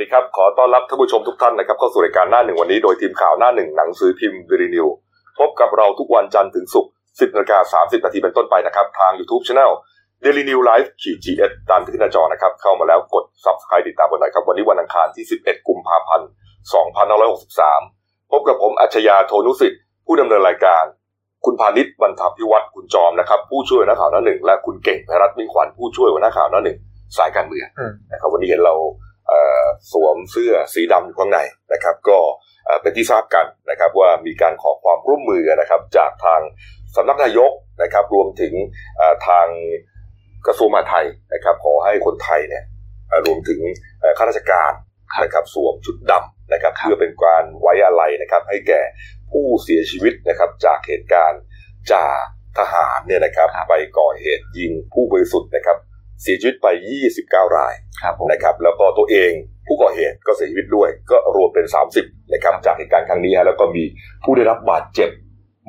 ดีครับ ขอต้อนรับท่านผู้ชมทุกท่านนะครับเข้าสู่รายการหน้าหนึ่งวันนี้โดยทีมข่าวหน้าหนึ่งหนังสือพิมพ์วิรินิวพบกับเราทุกวันจันทร์ถึงศุกร์10นาฬิกา30นาทีเป็นต้นไปนะครับ ทาง YouTube Channel Daily New Life ขีด GS ตามที่หน้าจอนะครับ เข้ามาแล้วกด Subscribe ติดตามกันหน่อยครับ วันนี้วันอังคารที่11กุมภาพันธ์2563พบกับผมอัจฉริยะโทนุสิทธิ์ผู้ดำเนินรายการ คุณพานิชย์บรรทัพิวัตรคุณจอมนะครับผู้ช่วยหัวหน้าข่าวหน้าหนึ่งและคุณเก่งพรัตน์มิ่งขวัญผู้ช่วยหัวหน้าข่าวหน้าหนึ่งสายการเมืองนะครับวันนี้เห็นเรา สวมเสื้อสีดำอยู่ข้างในนะครับ ก็เอ่อเป็นที่ทราบกันนะครับว่ามีการขอความร่วมมือนะครับจากทางสำนักนายกนะครับ รวมถึงเอ่อทางกระทรวงมหาดไทยนะครับ ขอให้คนไทยเนี่ยเอ่อรวมถึงเอ่อข้าราชการนะครับสวมชุดดำนะครับ เพื่อเป็นการไว้อะไรนะครับ ให้แก่ผู้เสียชีวิตนะครับจากเหตุการณ์จ่าทหารเนี่ยนะครับ ไปก่อเหตุยิงผู้บริสุทธิ์นะครับ เสียชีวิตไป 29 รายครับผมนะครับ แล้วก็ตัวเองผู้ก่อเหตุก็เสียชีวิตด้วย ก็รวมเป็น 30นะครับ จากเหตุการณ์ครั้งนี้ฮะแล้วก็มีผู้ได้รับบาดเจ็บ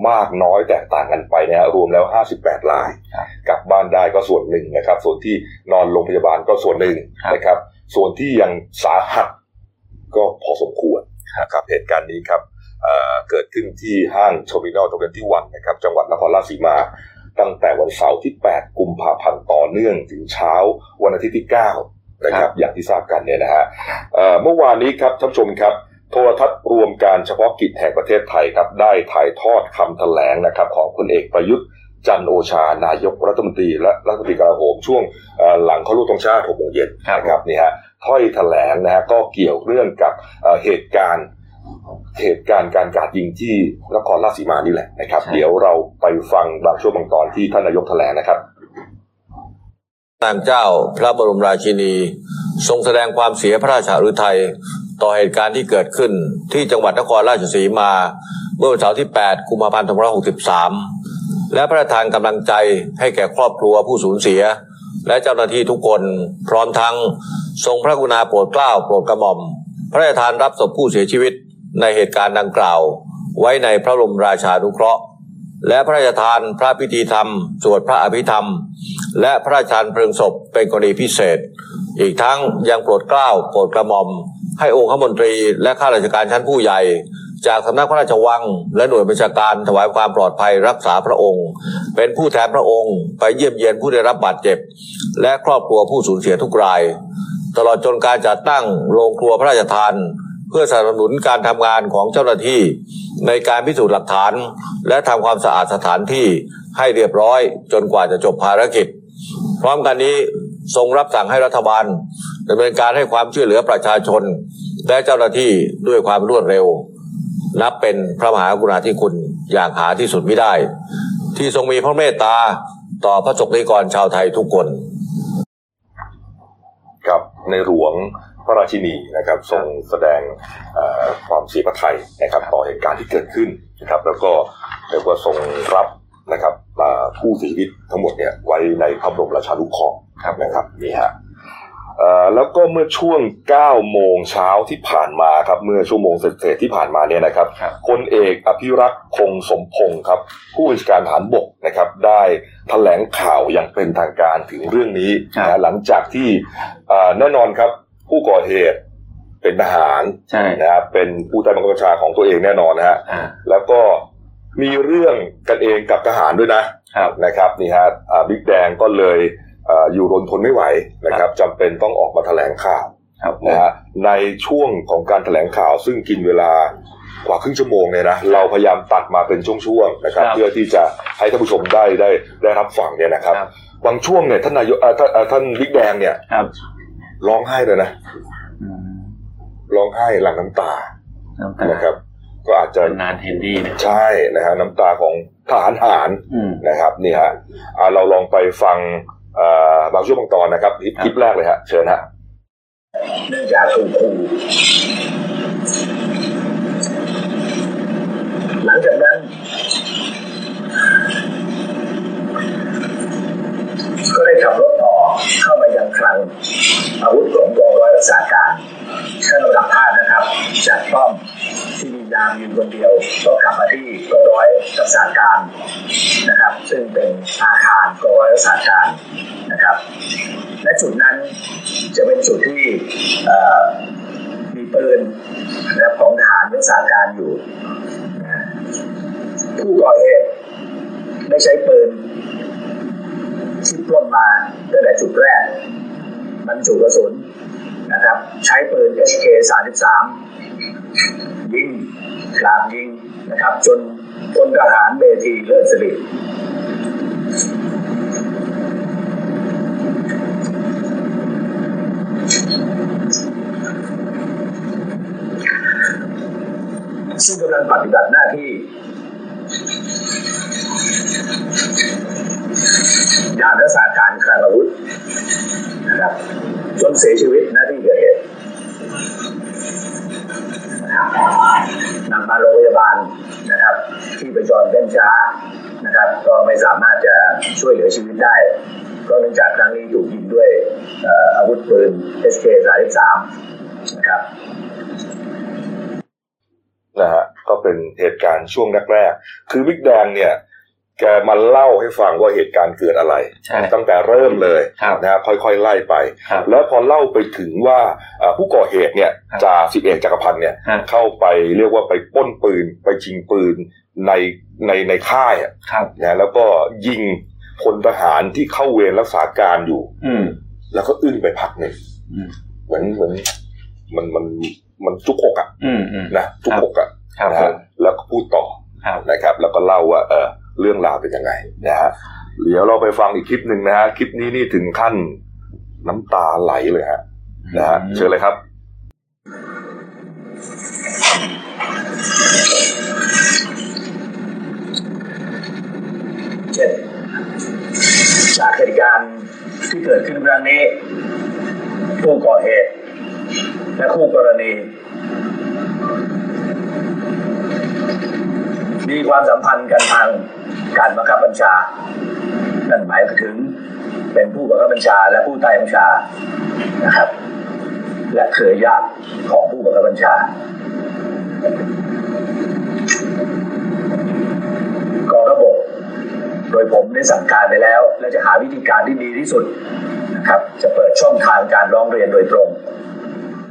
มากน้อยแตกต่างกันไปนะฮะรวมแล้ว 58รายครับกลับบ้านได้ก็ส่วนหนึ่งนะครับ ส่วนที่นอนโรงพยาบาลก็ส่วนหนึ่งครับนะครับ ส่วนที่ยังสาหัสก็พอสมควรครับนะครับเหตุการณ์นี้ครับเอ่อเกิดขึ้นที่ห้างโชมินอลตรงที่วันนะครับ จังหวัดนครราชสีมา ตั้งแต่วันเสาร์ที่ 8 กุมภาพันธ์ต่อเนื่องถึงเช้าวันอาทิตย์ที่ 9 นะครับ อย่างที่ทราบกันเนี่ยนะฮะเอ่อเมื่อวานนี้ครับท่านผู้ชมครับโทรทัศน์รวมการเฉพาะกิจแห่งประเทศไทยครับได้ถ่ายทอดคำแถลงนะครับของพลเอกประยุทธ์จันทร์โอชานายกรัฐมนตรีและรัฐมนตรีกลาโหมช่วงเอ่อหลังเขารู้ตรงชาติ6โมงเย็นครับนะครับนี่ฮะถ้อยแถลงนะฮะก็เกี่ยวเรื่องกับเอ่อเหตุการณ์ เหตุการณ์การกราดยิงที่นครราชสีมานี่แหละนะครับใช่เดี๋ยวเราไปฟังบางช่วงบางตอนที่ท่านนายกแถลงนะครับนางเจ้าพระบรมราชินี ทรงแสดงความเสียพระราชฤทัยต่อเหตุการณ์ที่เกิดขึ้นที่จังหวัดนครราชสีมา เมื่อวันเสาร์ที่ 8 กุมภาพันธ์2563 และพระราชทานกำลังใจให้แก่ครอบครัวผู้สูญเสีย และเจ้าหน้าที่ทุกคนพร้อมทั้งทรงพระกรุณาโปรดเกล้าโปรดกระหม่อม พระราชทานรับศพผู้เสียชีวิต ในเหตุการณ์ดังกล่าว ไว้ในพระบรมราชานุเคราะห์ และพระราชทานพระพิธีธรรม สวดพระอภิธรรม และพระราชทานเพลิงศพเป็นกรณีพิเศษ อีกทั้งยังโปรดเกล้าโปรดกระหม่อม ให้องค์ขมนตรีและข้าราชการชั้นผู้ใหญ่จากสำนักพระราชวัง และหน่วยบัญชาการถวายความปลอดภัยรักษาพระองค์ เป็นผู้แทนพระองค์ ไปเยี่ยมเยียนผู้ได้รับบาดเจ็บ และครอบครัวผู้สูญเสียทุกราย ตลอดจนการจัดตั้งโรงครัวพระราชทาน เพื่อสนับสนุนการทำงานของเจ้าหน้าที่ในการพิสูจน์หลักฐาน และทำความสะอาดสถานที่ให้เรียบร้อยจนกว่าจะจบภารกิจ พร้อมกันนี้ทรงรับสั่งให้รัฐบาลดำเนินการให้ความช่วยเหลือประชาชน และเจ้าหน้าที่ด้วยความรวดเร็ว นับเป็นพระมหากรุณาธิคุณอย่างหาที่สุดไม่ได้ ที่ทรงมีพระเมตตาต่อพระสงฆ์นิกรชาวไทยทุกคน ครับในหลวง พระราชินีนะครับทรงแสดงเอ่อความเสียพระทัยนะครับต่อเหตุการณ์ที่เกิดขึ้นนะครับแล้วก็เรียกว่าทรงรับนะครับอ่าผู้เสียชีวิตทั้งหมดเนี่ยไว้ในพระบรมราชานุเคราะห์นะครับนี่ฮะเอ่อแล้วก็เมื่อช่วง 9 โมงเช้าที่ผ่านมาครับ เมื่อชั่วโมงเศษๆที่ผ่านมาเนี่ยนะครับครับพลเอกอภิรักษ์คงสมพงศ์ครับ ผู้บัญชาการทหารบกนะครับ ได้แถลงข่าวอย่างเป็นทางการถึงเรื่องนี้ครับนะหลังจากที่อ่าแน่นอนครับ ผู้ก่อเหตุเป็นทหารใช่นะครับเป็นผู้ใต้บังคับบัญชาของตัวเองแน่นอนนะฮะอ่าแล้วก็มีเรื่องกันเองกับทหารด้วยนะครับนะครับนี่ฮะอ่าบิ๊กแดงก็เลยอ่าอยู่รนทนไม่ไหวนะครับจำเป็นต้องออกมาแถลงข่าวครับนะฮะในช่วงของการแถลงข่าวซึ่งกินเวลากว่าครึ่งชั่วโมงเนี่ยนะเราพยายามตัดมาเป็นช่วงๆนะครับครับเพื่อที่จะให้ท่านผู้ชมได้ได้ได้รับฟังเนี่ยนะครับครับบางช่วงเนี่ยท่านนายกเอ่อท่านเอ่อท่านบิ๊กแดงเนี่ยค รับร้องไห้เลยนะอืมร้องไห้หลั่งน้ำตาน้ำตานะครับ ก็อาจจะเป็นนานเทนดี้นะใช่นะฮะน้ำตาของทหารหารอืมนะครับนี่ฮะอ่าเราลองไปฟังอ่าบางช่วงบางตอนนะครับคลิปครับคลิปแรกเลยฮะเชิญฮะเนื่องจากถูกขู่หลังจากนั้น ก็ได้ขับรถต่อเข้ามายัง คลังอาวุธของกองร้อยรักษาการถ้าเราดับภาพนะครับ จากป้อมที่มียามยืนคนเดียวก็ขับมาที่กองร้อยรักษาการนะครับ ซึ่งเป็นอาคารกองร้อยรักษาการนะครับ และจุดนั้นจะเป็นจุดที่เอ่อนะครับของทหารรักษาการอยู่ผู้ก่อเหตุได้ใช้ปืนที่ปล้นมาตั้งแต่จุดแรก บรรจุกระสุนนะครับ ใช้ปืน HK 33ยิงกราบยิงนะครับ จนพลทหารเบทีเลิศสิริซึ่งกำลังปฏิบัติหน้าที่ยามรักษาการคลังอาวุธ นะครับจนเสียชีวิตน้าที่เกิดเหตุนำมาโรงพยาบาลนะครับ ที่ประจรเต้นช้านะครับ ก็ไม่สามารถจะช่วยเหลือชีวิตได้ก็เนื่องจากครั้งนี้ถูกยิงด้วยเอ่ออาวุธปืน SK 33 นะครับนะฮะก็เป็นเหตุการณ์ช่วงแรกๆ คือวิกแดงเนี่ย แกมาเล่าให้ฟังว่าเหตุการณ์เกิดอะไรใช่ตั้งแต่เริ่มเลยครับนะฮะค่อยๆไล่ไปครับแล้วพอเล่าไปถึงว่าอ่าผู้ก่อเหตุเนี่ยครับจ่าสิบเอกจักรพันธ์เนี่ยครับเข้าไปเรียกว่าไปปล้นปืน ไปชิงปืนในในในค่ายอะครับนะแล้วก็ยิงพลทหารที่เข้าเวรรักษาการอยู่ อืมแล้วก็อึ้งไปพักหนึ่งอืมเหมือนเหมือนมันมันมันจุกอกอะอืมอืมนะจุกอกอะครับนะผฮะมแล้วก็พูดต่อครับนะครับ แล้วก็เล่าว่าเออ เรื่องราวเป็นยังไงนะฮะเดี๋ยวเราไปฟังอีกคลิปหนึ่งนะฮะคลิปนี้นี่ถึงขั้นน้ำตาไหลเลยฮะนะฮะเชิญเลยครับเช่นจากเหตุการณ์ที่เกิดขึ้นครั้งนี้ผู้ก่อเหตุ และคู่กรณี มีความสัมพันธ์กันทาง การบังคับบัญชา นั่นหมายถึงเป็นผู้บังคับบัญชาและผู้ใต้บัญชานะครับ และเครือญาติของผู้บังคับบัญชากองระบบโดยผมได้สั่งการไปแล้ว และจะหาวิธีการที่ดีที่สุดนะครับ จะเปิดช่องทางการร้องเรียนโดยตรง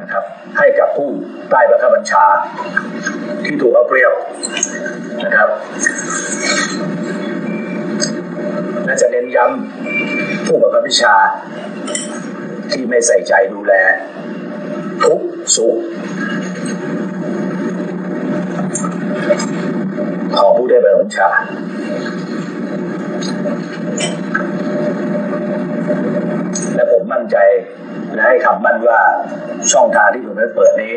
นะครับ ให้กับผู้ใต้บังคับบัญชา ที่ถูกเอาเปรียบนะครับและจะเน้นย้ำผู้บังคับบัญชา ที่ไม่ใส่ใจดูแล ทุกสุขของผู้ได้บังคับบัญชาและผมมั่นใจ และให้คำมั่นว่าช่องทางที่ผมได้เปิดนี้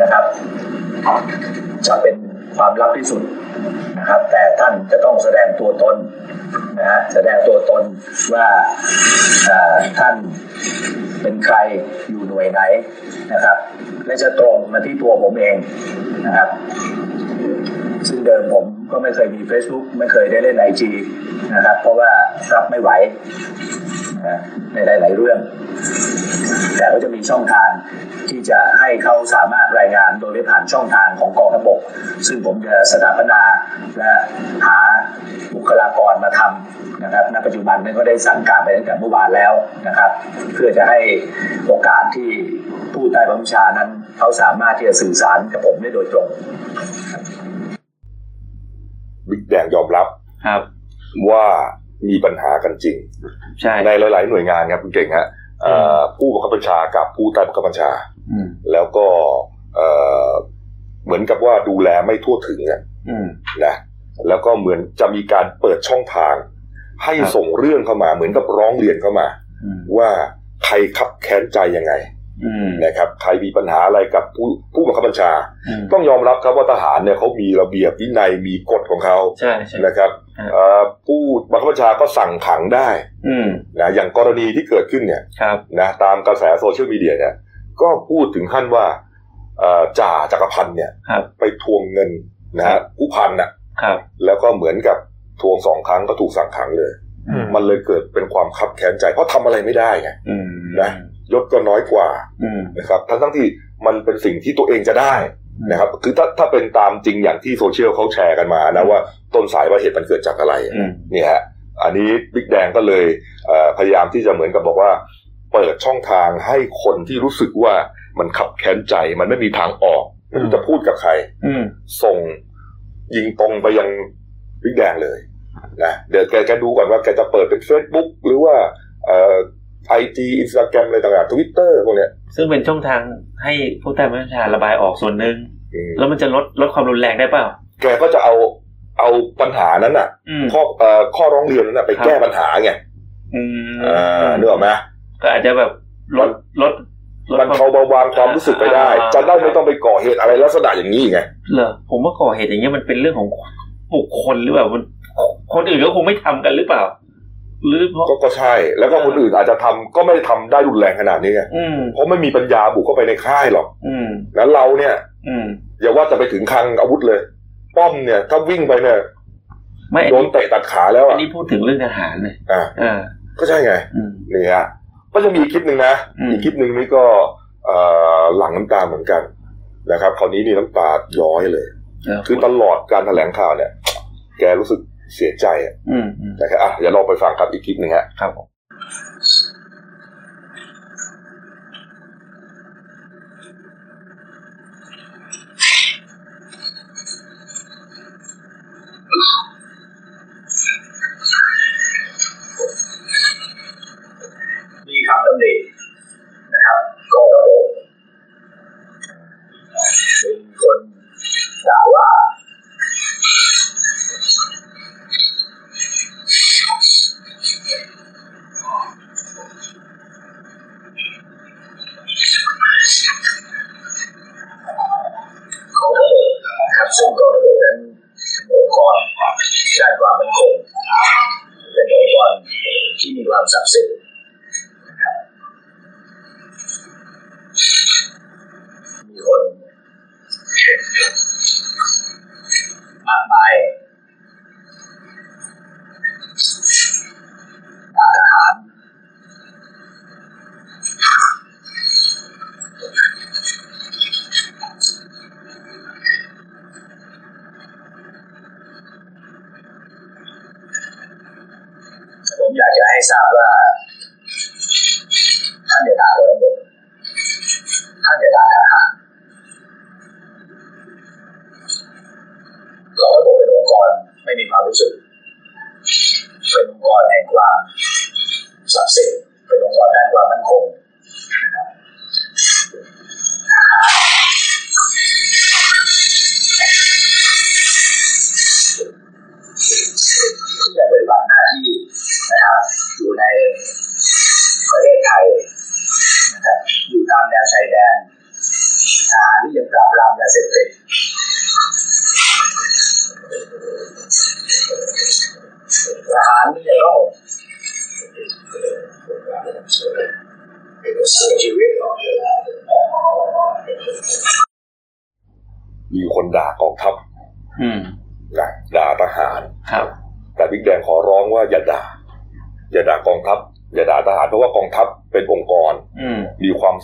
นะครับ จะเป็นความลับที่สุดนะครับ แต่ท่านจะต้องแสดงตัวตนนะฮะแสดงตัวตนว่าท่านเป็นใครอยู่หน่วยไหนนะครับและจะตรงมาที่ตัวผมเองนะครับ ซึ่งเดิมผมก็ไม่เคยมี Facebook ไม่เคยได้เล่นไอจีนะครับ เพราะว่ารับไม่ไหวนะในหลาย ๆ เรื่อง แต่ก็จะมีช่องทางที่จะให้เขาสามารถรายงานโดยไม่ผ่านช่องทางของกองทัพบก ซึ่งผมจะสถาปนาและหาบุคลากรมาทำนะครับณปัจจุบันนี้ก็ได้สั่งการไปตั้งแต่เมื่อวานแล้วนะครับ เพื่อจะให้โอกาสที่ผู้ใต้บังคับบัญชานั้นเขาสามารถที่จะสื่อสารกับผมได้โดยตรงบิ๊กแดงยอมรับครับ ว่ามีปัญหากันจริง ใช่ในหลาย ๆ หน่วยงานครับคุณเก่งฮะเอ่อ ผู้บังคับบัญชากับผู้ใต้บังคับบัญชาอืมแล้วก็เอ่อเหมือนกับว่าดูแลไม่ทั่วถึงอะอืมนะแล้วก็เหมือนจะมีการเปิดช่องทาง ให้ครับส่งเรื่องเข้ามา เหมือนกับร้องเรียนเข้ามาอืมว่าใครขับแค้นใจยังไงอืม นะครับใครมีปัญหาอะไรกับผู้ผู้บังคับบัญชาอืมต้องยอมรับครับว่าทหารเนี่ยเขามีระเบียบวินัยมีกฎของเขาใช่ใช่นะครับครับเอ่อผู้บังคับบัญชาก็สั่งขังได้อืมนะอย่างกรณีที่เกิดขึ้นเนี่ยครับนะตามกระแสโซเชียลมีเดียเนี่ยก็พูดถึงขั้นว่าเอ่อจ่าจักรพันธ์เนี่ยครับไปทวงเงินนะฮะผู้พันน่ะครับแล้วก็เหมือนกับทวงสองครั้งก็ถูกสั่งขังเลยอืมมันเลยเกิดเป็นความคับแค้นใจเพราะทำอะไรไม่ได้ไงอืมนะ ยศก็น้อยกว่าอืมนะครับทั้งทั้งที่มันเป็นสิ่งที่ตัวเองจะได้นะครับ คือถ้าถ้าเป็นตามจริงอย่างที่โซเชียลเขาแชร์กันมานะว่าต้นสายว่าเหตุมันเกิดจากอะไรอืมเนี่ยฮะอันนี้บิ๊กแดงก็เลยเอ่อพยายามที่จะเหมือนกับบอกว่า เปิดช่องทางให้คนที่รู้สึกว่ามันขับแค้นใจ มันไม่มีทางออกไม่รู้จะพูดกับใครอืมส่งยิงตรงไปยังบิ๊กแดงเลยนะเดี๋ยวแกแกดูก่อนว่าแกจะเปิดเป็น Facebook หรือว่าเอ่อ ไอจีอินสตาแกรมอะไรต่างๆทวิตเตอร์พวกเนี้ยซึ่งเป็นช่องทางให้ผู้ใต้บัญชาระบายออกส่วนหนึ่งอืมแล้วมันจะลดลดความรุนแรงได้เปล่า แกก็จะเอาเอาปัญหานั้นน่ะอืมข้อเอ่อข้อร้องเรียนนั้นน่ะไปครับแก้ปัญหาไงอืมอ่านึกออกไหมก็อาจจะแบบลดลดลดมันเขาเบาบางความรู้สึกไปได้อ่าจะได้ไม่ต้องไปก่อเหตุอะไรลักษณะอย่างนี้ไงเหรอผมว่าก่อเหตุอย่างเงี้ยมันเป็นเรื่องของบุคคลหรือเปล่ามันคนอื่นก็คงไม่ทำกันหรือเปล่า หรือเพราะ ก็ก็ใช่ แล้วก็คนอื่นอาจจะทำก็ไม่ได้ทำได้รุนแรงขนาดนี้ไงอืม เพราะไม่มีปัญญาบุกเข้าไปในค่ายหรอกอืม แล้วเราเนี่ย อืม อย่าว่าจะไปถึงคลังอาวุธเลย ป้อมเนี่ย ถ้าวิ่งไปเนี่ยไม่อันโดนนี้เตะตัดขาแล้วอัอะนนี้พูดถึงเรื่องทหารเลยอ่าอ่าก็ใช่ไง อืม นี่ฮะก็จะมีอีกคลิปหนึ่งนะ อืม อีกคลิปหนึ่งนี่ก็เอ่อหลังน้ำตาเหมือนกันนะครับ คราวนี้นี่น้ำตาย้อยเลยเออคือตลอดการแถลงข่าวเนี่ย แกรู้สึก เสียใจอะอืมอืมนะครับอะเดี๋ยวลองไปฟังครับอีกคลิปหนึ่งฮะครับ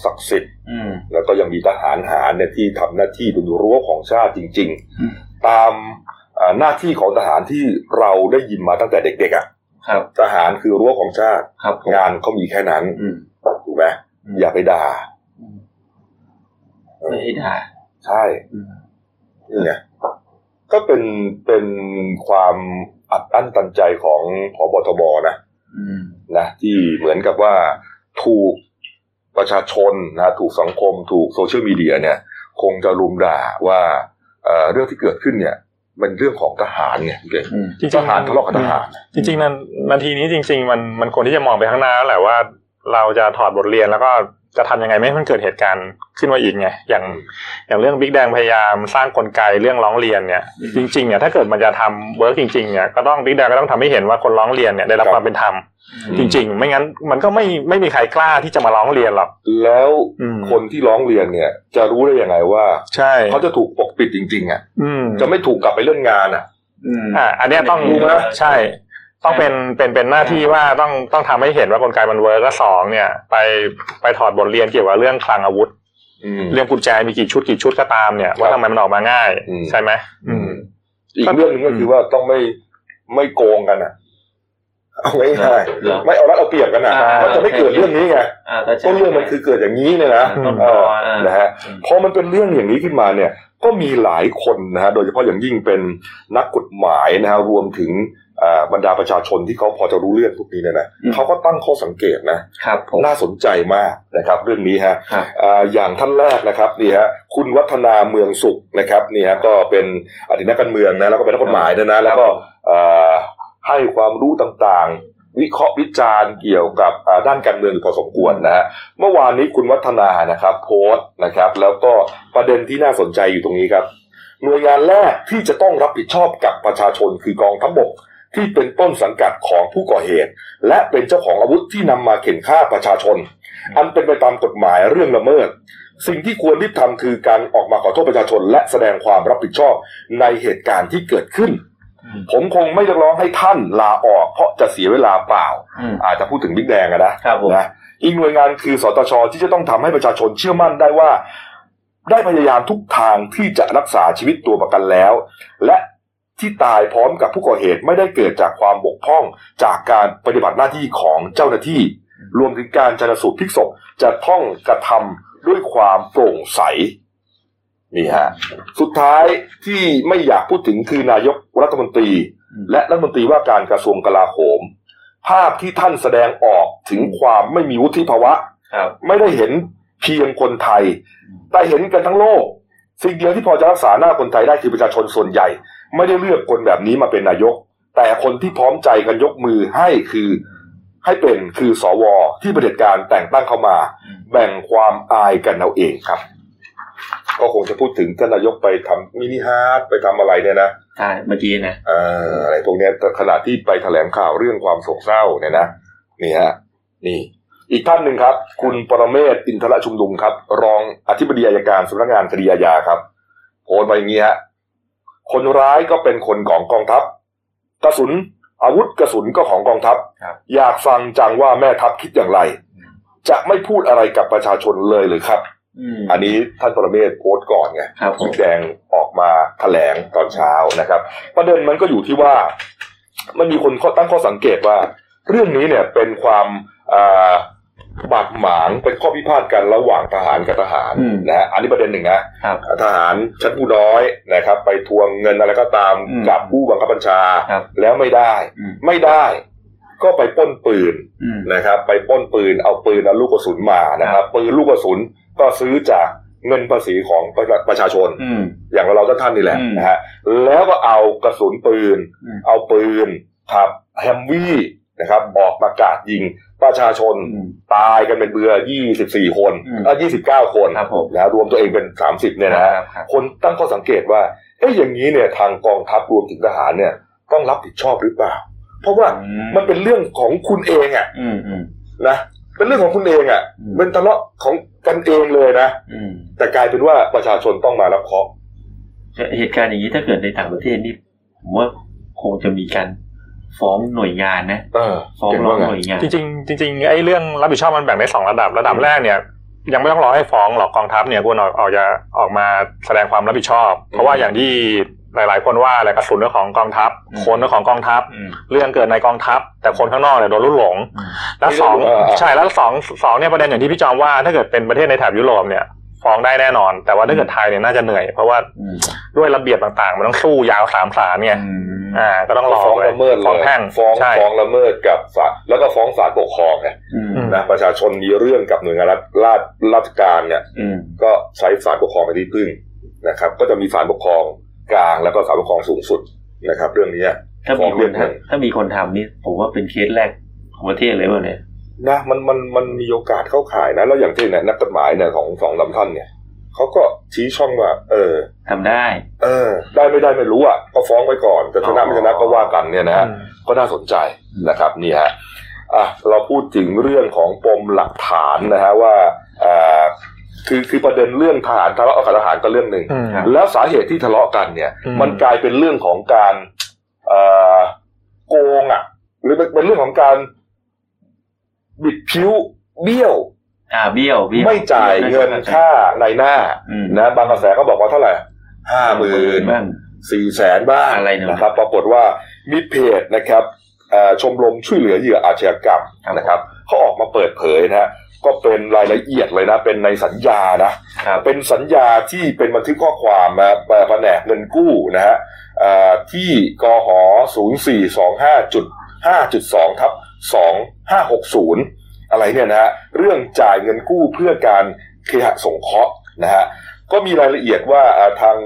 ศักดิ์สิทธิ์อืมแล้วก็ยังมีทหารหารเนี่ยที่ทำหน้าที่เป็นรั้วของชาติจริงอืมๆตามอ่าหน้าที่ของทหารที่เราได้ยินมาตั้งแต่เด็กๆอะครับทหารคือรั้วของชาติครับผมงานเขามีแค่นั้นอืมถูกไหมอย่าไปด่าอืมไม่ให้ด่าใช่อืมนี่ไงก็เป็นเป็นความอัดอั้นตันใจของพบทบนะอืมนะที่เหมือนกับว่าถูก ประชาชนนะถูกสังคมถูกโซเชียลมีเดียเนี่ยคงจะรุมด่าว่าเอ่อเรื่องที่เกิดขึ้นเนี่ยมันเรื่องของทหารไงพี่เก่งอืมจริงทๆหารทะเลาะกับทหาร จริงๆนั้นนาทีนี้จริง ๆ มันมันควรที่จะมองไปข้างหน้าแล้วแหละว่า เราจะถอดบทเรียนแล้วก็ จะทำยังไงไม่ให้มันเกิดเหตุการณ์ขึ้นมาอีกไงอย่างอย่างเรื่องบิ๊กแดงพยายามสร้างกลไกเรื่องร้องเรียนเนี่ย จริงๆเนี่ยถ้าเกิดมันจะทำ work จริงๆเนี่ยก็ต้องบิ๊กแดงก็ต้องทำให้เห็นว่าคนร้องเรียนเนี่ยได้รับความเป็นธรรมจริง ๆ ไม่งั้นมันก็ไม่ไม่มีใครกล้าที่จะมาร้องเรียนหรอกแล้วอืมคนที่ร้องเรียนเนี่ย จะรู้ได้ยังไงว่า ใช่เขาจะถูกปกปิดจริง ๆอะอืมจะไม่ถูกกลับไปเล่นงานอะอืมอ่าอันเนี้ยต้องถูกไหมใช่ ต้องเป็นเป็นเป็นหน้าที่ว่าต้องต้องทำให้เห็นว่ากลไกมัน work ก็สองเนี่ย ไปไปถอดบทเรียนเกี่ยวกับเรื่องคลังอาวุธอืมเรื่องกุญแจมีกี่ชุดกี่ชุดก็ตามเนี่ยว่าทำไมมันออกมาง่ายอืมใช่ไหมอืมอีกเรื่องหนึ่งก็คือว่าต้องไม่ไม่โกงกันอะเอาง่ายเหรอๆไม่เอารัดเอาเปรียบกันนะอ่ามันจะไม่เกิดเรื่องนี้ไงอ่าเข้าใจต้นเรื่องมันคือเกิดอย่างนี้เนี่ยนะต้นเอตอออ่านะฮะอืมพอมันเป็นเรื่องอย่างนี้ขึ้นมาเนี่ย ก็มีหลายคนนะฮะโดยเฉพาะอย่างยิ่งเป็นนักกฎหมายนะฮะรวมถึงอ่า บรรดาประชาชนที่เขาพอจะรู้เรื่องพวกนี้เนี่ยนะอืมเขาก็ตั้งข้อสังเกตนะครับผมน่าสนใจมากนะครับ เรื่องนี้ฮะครับอ่าอย่างท่านแรกนะครับนี่ฮะคุณวัฒนาเมืองสุขนะครับนี่ฮะก็เป็นอดีตนักการเมืองนะแล้วก็เป็นนักกฎหมายด้วยนะแล้วก็อ่าให้ความรู้ต่างๆ วิเคราะห์วิจารณ์เกี่ยวกับอ่าด้านการเมืองอยู่พอสมควรนะฮะเมื่อวานนี้คุณวัฒนานะครับ โพสต์นะครับ แล้วก็ประเด็นที่น่าสนใจอยู่ตรงนี้ครับหน่วยงานแรกที่จะต้องรับผิดชอบกับประชาชนคือกองทัพบก ที่เป็นต้นสังกัดของผู้ก่อเหตุ และเป็นเจ้าของอาวุธที่นำมาเข็นฆ่าประชาชน อันเป็นไปตามกฎหมายเรื่องละเมิด สิ่งที่ควรรีบทำคือการออกมาขอโทษประชาชน และแสดงความรับผิดชอบในเหตุการณ์ที่เกิดขึ้นอืมผมคงไม่เรียกร้องให้ท่านลาออก เพราะจะเสียเวลาเปล่าอืมอาจจะพูดถึงบิ๊กแดงอะนะครับผมนะอีกหน่วยงานคือสตชที่จะต้องทำให้ประชาชนเชื่อมั่นได้ว่า ได้พยายามทุกทางที่จะรักษาชีวิตตัวประกันแล้ว และ ที่ตายพร้อมกับผู้ก่อเหตุไม่ได้เกิดจากความบกพร่องจากการปฏิบัติหน้าที่ของเจ้าหน้าที่ รวมถึงการชันสูตรพลิกศพจะต้องกระทำด้วยความโปร่งใสนี่ฮะสุดท้ายที่ไม่อยากพูดถึงคือนายกรัฐมนตรี และรัฐมนตรีว่าการกระทรวงกลาโหม ภาพที่ท่านแสดงออกถึงความไม่มีวุฒิภาวะครับไม่ได้เห็นเพียงคนไทย แต่เห็นกันทั้งโลก สิ่งเดียวที่พอจะรักษาหน้าคนไทยได้คือประชาชนส่วนใหญ่ ไม่ได้เลือกคนแบบนี้มาเป็นนายก แต่คนที่พร้อมใจกันยกมือให้คือให้เป็นคือสวที่ประเผด็จการแต่งตั้งเข้ามา แบ่งความอายกันเอาเองครับ ก็คงจะพูดถึงท่านนายกไปทำ mini heart ไปทำอะไรเนี่ยนะใช่เมื่อกี้นะเอ่ออะไรพวกเนี้ยแต่ขณะที่ไปแถลงข่าวเรื่องความโศกเศร้าเนี่ยนะนี่ฮะนี่ อีกท่านหนึ่งครับ คุณปรเมศวร์อินทรชุมนุมครับ รองอธิบดีอายการสำนักงานคดีอาญาครับโพสต์ไว้อย่างนี้ฮะ คนร้ายก็เป็นคนของกองทัพ กระสุนอาวุธกระสุนก็ของกองทัพครับอยากฟังจังว่าแม่ทัพคิดอย่างไร จะไม่พูดอะไรกับประชาชนเลยหรือครับอืมอันนี้ท่านปรเมศวร์โพสต์ก่อนไงครับผมบิ๊กแดงออกมาแถลงตอนเช้านะครับ ประเด็นมันก็อยู่ที่ว่า มันมีคนข้อตั้งข้อสังเกตว่า เรื่องนี้เนี่ยเป็นความอ่า บาดหมางเป็นข้อพิพาทกันระหว่างทหารกับทหารอืมนะฮะอันนี้ประเด็นหนึ่งนะครับทหารชั้นผู้น้อยนะครับ ไปทวงเงินอะไรก็ตามอืมกับผู้บังคับบัญชาครับแล้วไม่ได้อืมไม่ได้ก็ไปปล้นปืนอืมนะครับ ไปปล้นปืนเอาปืนเอาลูกกระสุนมานะครับ ปืนลูกกระสุนก็ซื้อจากเงินภาษีของประชาประชาชนอืมอย่างเราท่านนี่แหละอืมนะฮะแล้วก็เอากระสุนปืนอืมเอาปืนขับแฮมวี่ นะครับออกมากราดยิงประชาชนอืมตายกันเป็นเบือ 24 คนอืมเออ29 คนครับผมนะรวมตัวเองเป็น 30 เนี่ยนะฮะครับครับคนตั้งข้อสังเกตว่าเอ๊ะอย่างนี้เนี่ยทางกองทัพรวมถึงทหารเนี่ยต้องรับผิดชอบหรือเปล่า เพราะว่าอืมมันเป็นเรื่องของคุณเองอะอืมอืมนะเป็นเรื่องของคุณเองอะอืมเป็นทะเลาะของกันเองเลยนะอืมแต่กลายเป็นว่าประชาชนต้องมารับเคราะห์เหตุการณ์อย่างนี้ถ้าเกิดในต่างประเทศนี่ผมว่าคงจะมีการ ฟ้องหน่วยงานนะเออฟ้องเห็นร้อว่างไงหน่วยงานจริงๆจริงๆไอ้เรื่องรับผิดชอบมันแบ่งได้สองระดับระดับแรกเนี่ย ยังไม่ต้องรอให้ฟ้องหรอกกองทัพเนี่ยควรออกออกจะออกมาแสดงความรับผิดชอบ เพราะว่าอย่างที่หลาย ๆ คนว่าแหละกระสุนเรื่องของกองทัพอืมคนเรื่องของกองทัพอืมเรื่องเกิดในกองทัพ แต่คนข้างนอกเนี่ยโดนลุ่หลงอืมแล้วสองเออเออใช่แล้วสองสองเนี่ยประเด็นอย่างที่พี่จอมว่าถ้าเกิดเป็นประเทศในแถบยุโรปเนี่ย ฟ้องได้แน่นอน แต่ว่าถ้าเกิดไทยเนี่ยน่าจะเหนื่อย เพราะว่าอืมด้วยระเบียบต่างๆ มันต้องสู้ยาวสามศาลเนี่ยอืมอ่า ก็ต้องรอฟ้องไว้ละเมิดเลฟ้องยแพ่งฟ้องใช่ฟ้องละเมิดกับศาลแล้วก็ฟ้องศาลปกครองไงอืมอืมนะประชาชนมีเรื่องกับหน่วยงานรัฐราชราชการเนี่ยอืมก็ใช้ศาลปกครองเป็นที่พึ่งนะครับ ก็จะมีศาลปกครองกลางแล้วก็ศาลปกครองสูงสุดนะครับ เรื่องนี้ถ้าฟ้อมีงคเรียนกหนึ่งทำถ้ามีคนทำนี่ผมว่าเป็นเคสแรกของประเทศเลยว่ะเนี่ย นะมันมันมันมีโอกาสเข้าข่ายนะ แล้วอย่างที่เนี่ยนักกฎหมายเนี่ยของสองลำท่านเนี่ยเขาก็ชี้ช่องว่า เออทำได้ เออ ได้ไม่ได้ไม่รู้อะก็ฟ้องไว้ก่อนจะชนะไม่ชนะก็ว่ากันเนี่ยนะฮะอืมก็น่าสนใจนะครับนี่ฮะอะเราพูดถึงเรื่องของปมหลักฐานนะฮะว่าอ่าคือคือประเด็นเรื่องทหารทะเลาะกับทหารก็เรื่องหนึ่งอืมครับแล้วสาเหตุที่ทะเลาะกันเนี่ยอืมมันกลายเป็นเรื่องของการเอ่อโกงอะ หรือเป็นเป็นเรื่องของการ บิดผิวเบี้ยวอ่าเบี้ยวเบี้ยวไม่จ่ายเงินค่าในหน้าอืมนะบางกระแสก็บอกว่าเท่าไหร่ห้าหมื่นบ้างสี่แสนบ้างอะไรเนี่ยนะครับปรากฏว่ามีเพจนะครับเอ่อชมรมช่วยเหลือเหยื่ออาชญากรรมนะครับเขาออกมาเปิดเผยนะฮะก็เป็นรายละเอียดเลยนะ เป็นในสัญญานะครับเป็นสัญญาที่เป็นบันทึกข้อความมาแผนกเงินกู้นะฮะเอ่อที่กห 0425.5.2ทับ 2560 อะไรเนี่ยนะฮะเรื่องจ่ายเงินกู้เพื่อการเคหะสงเคราะห์นะฮะก็มีรายละเอียดว่าอ่าทาง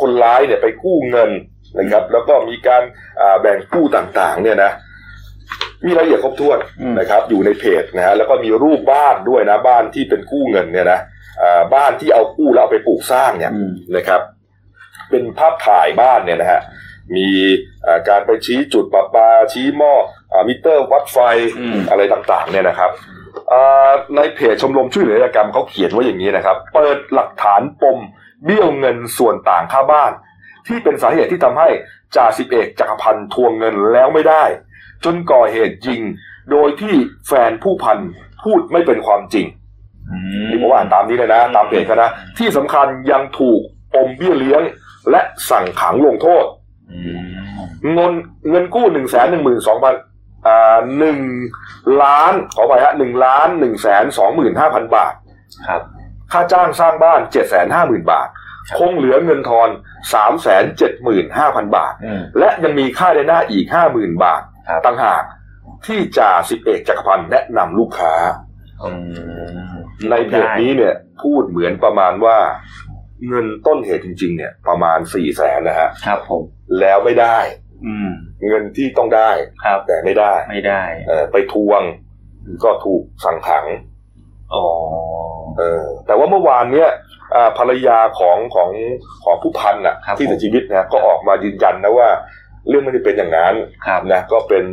คนร้ายเนี่ยไปกู้เงินนะครับ แล้วก็มีการอ่าแบ่งกู้ต่างๆ เนี่ยนะมีรายละเอียดครบถ้วนอืมนะครับ อยู่ในเพจนะฮะแล้วก็มีรูปบ้านด้วยนะ บ้านที่เป็นกู้เงินเนี่ยนะอ่าบ้านที่เอากู้แล้วเอาไปปลูกสร้างเนี่ยอืมนะครับ เป็นภาพถ่ายบ้านเนี่ยนะฮะ มีอ่าการไปชี้จุดประปาชี้หม้ออามิเตอร์วัดไฟอืมอะไรต่างๆเนี่ยนะครับอ่าในเพจชมรมช่วยเหลืออาชญากรรมเขาเขียนไว้อย่างนี้นะครับ เปิดหลักฐานปมเบี้ยวเงินส่วนต่างค่าบ้าน ที่เป็นสาเหตุที่ทำให้จ่าสิบเอกจักรพันธ์ทวงเงินแล้วไม่ได้ จนก่อเหตุยิง โดยที่แฟนผู้พันพูดไม่เป็นความจริงอืมนี่ผมอ่านตามนี้เลยนะ ตามเพจเขานะที่สำคัญยังถูกอมเบี้ยเลี้ยง และสั่งขังลงโทษอืม เงินเงินกู้หนึ่งแสนหนึ่งหมื่นสองพันอ่าหนึ่งล้านขอไปฮะหนึ่งล้านหนึ่งแสนสองหมื่นห้าพันบาท ครับ ค่าจ้างสร้างบ้านเจ็ดแสนห้าหมื่นบาทครับคงเหลือเงินทอนสามแสนเจ็ดหมื่นห้าพันบาทอืมและยังมีค่าในหน้าอีกห้าหมื่นบาทครับต่างหากที่จ่าสิบเอกจักรพันธ์แนะนำลูกค้าอืมในเพจนี้เนี่ย พูดเหมือนประมาณว่า เงินต้นเหตุจริง ๆ เนี่ย ประมาณสี่แสนนะฮะครับผมแล้วไม่ได้ อืม เงินที่ต้องได้ครับ แต่ไม่ได้ ไม่ได้ เออไปทวง ก็ถูกสั่งขังอ๋อเออ แต่ว่าเมื่อวานเนี่ยอ่าภรรยาของของของผู้พันน่ะครับที่เสียชีวิตนะก็ออกมายืนยันนะว่า เรื่องไม่ได้เป็นอย่างนั้นครับนะก็เป็น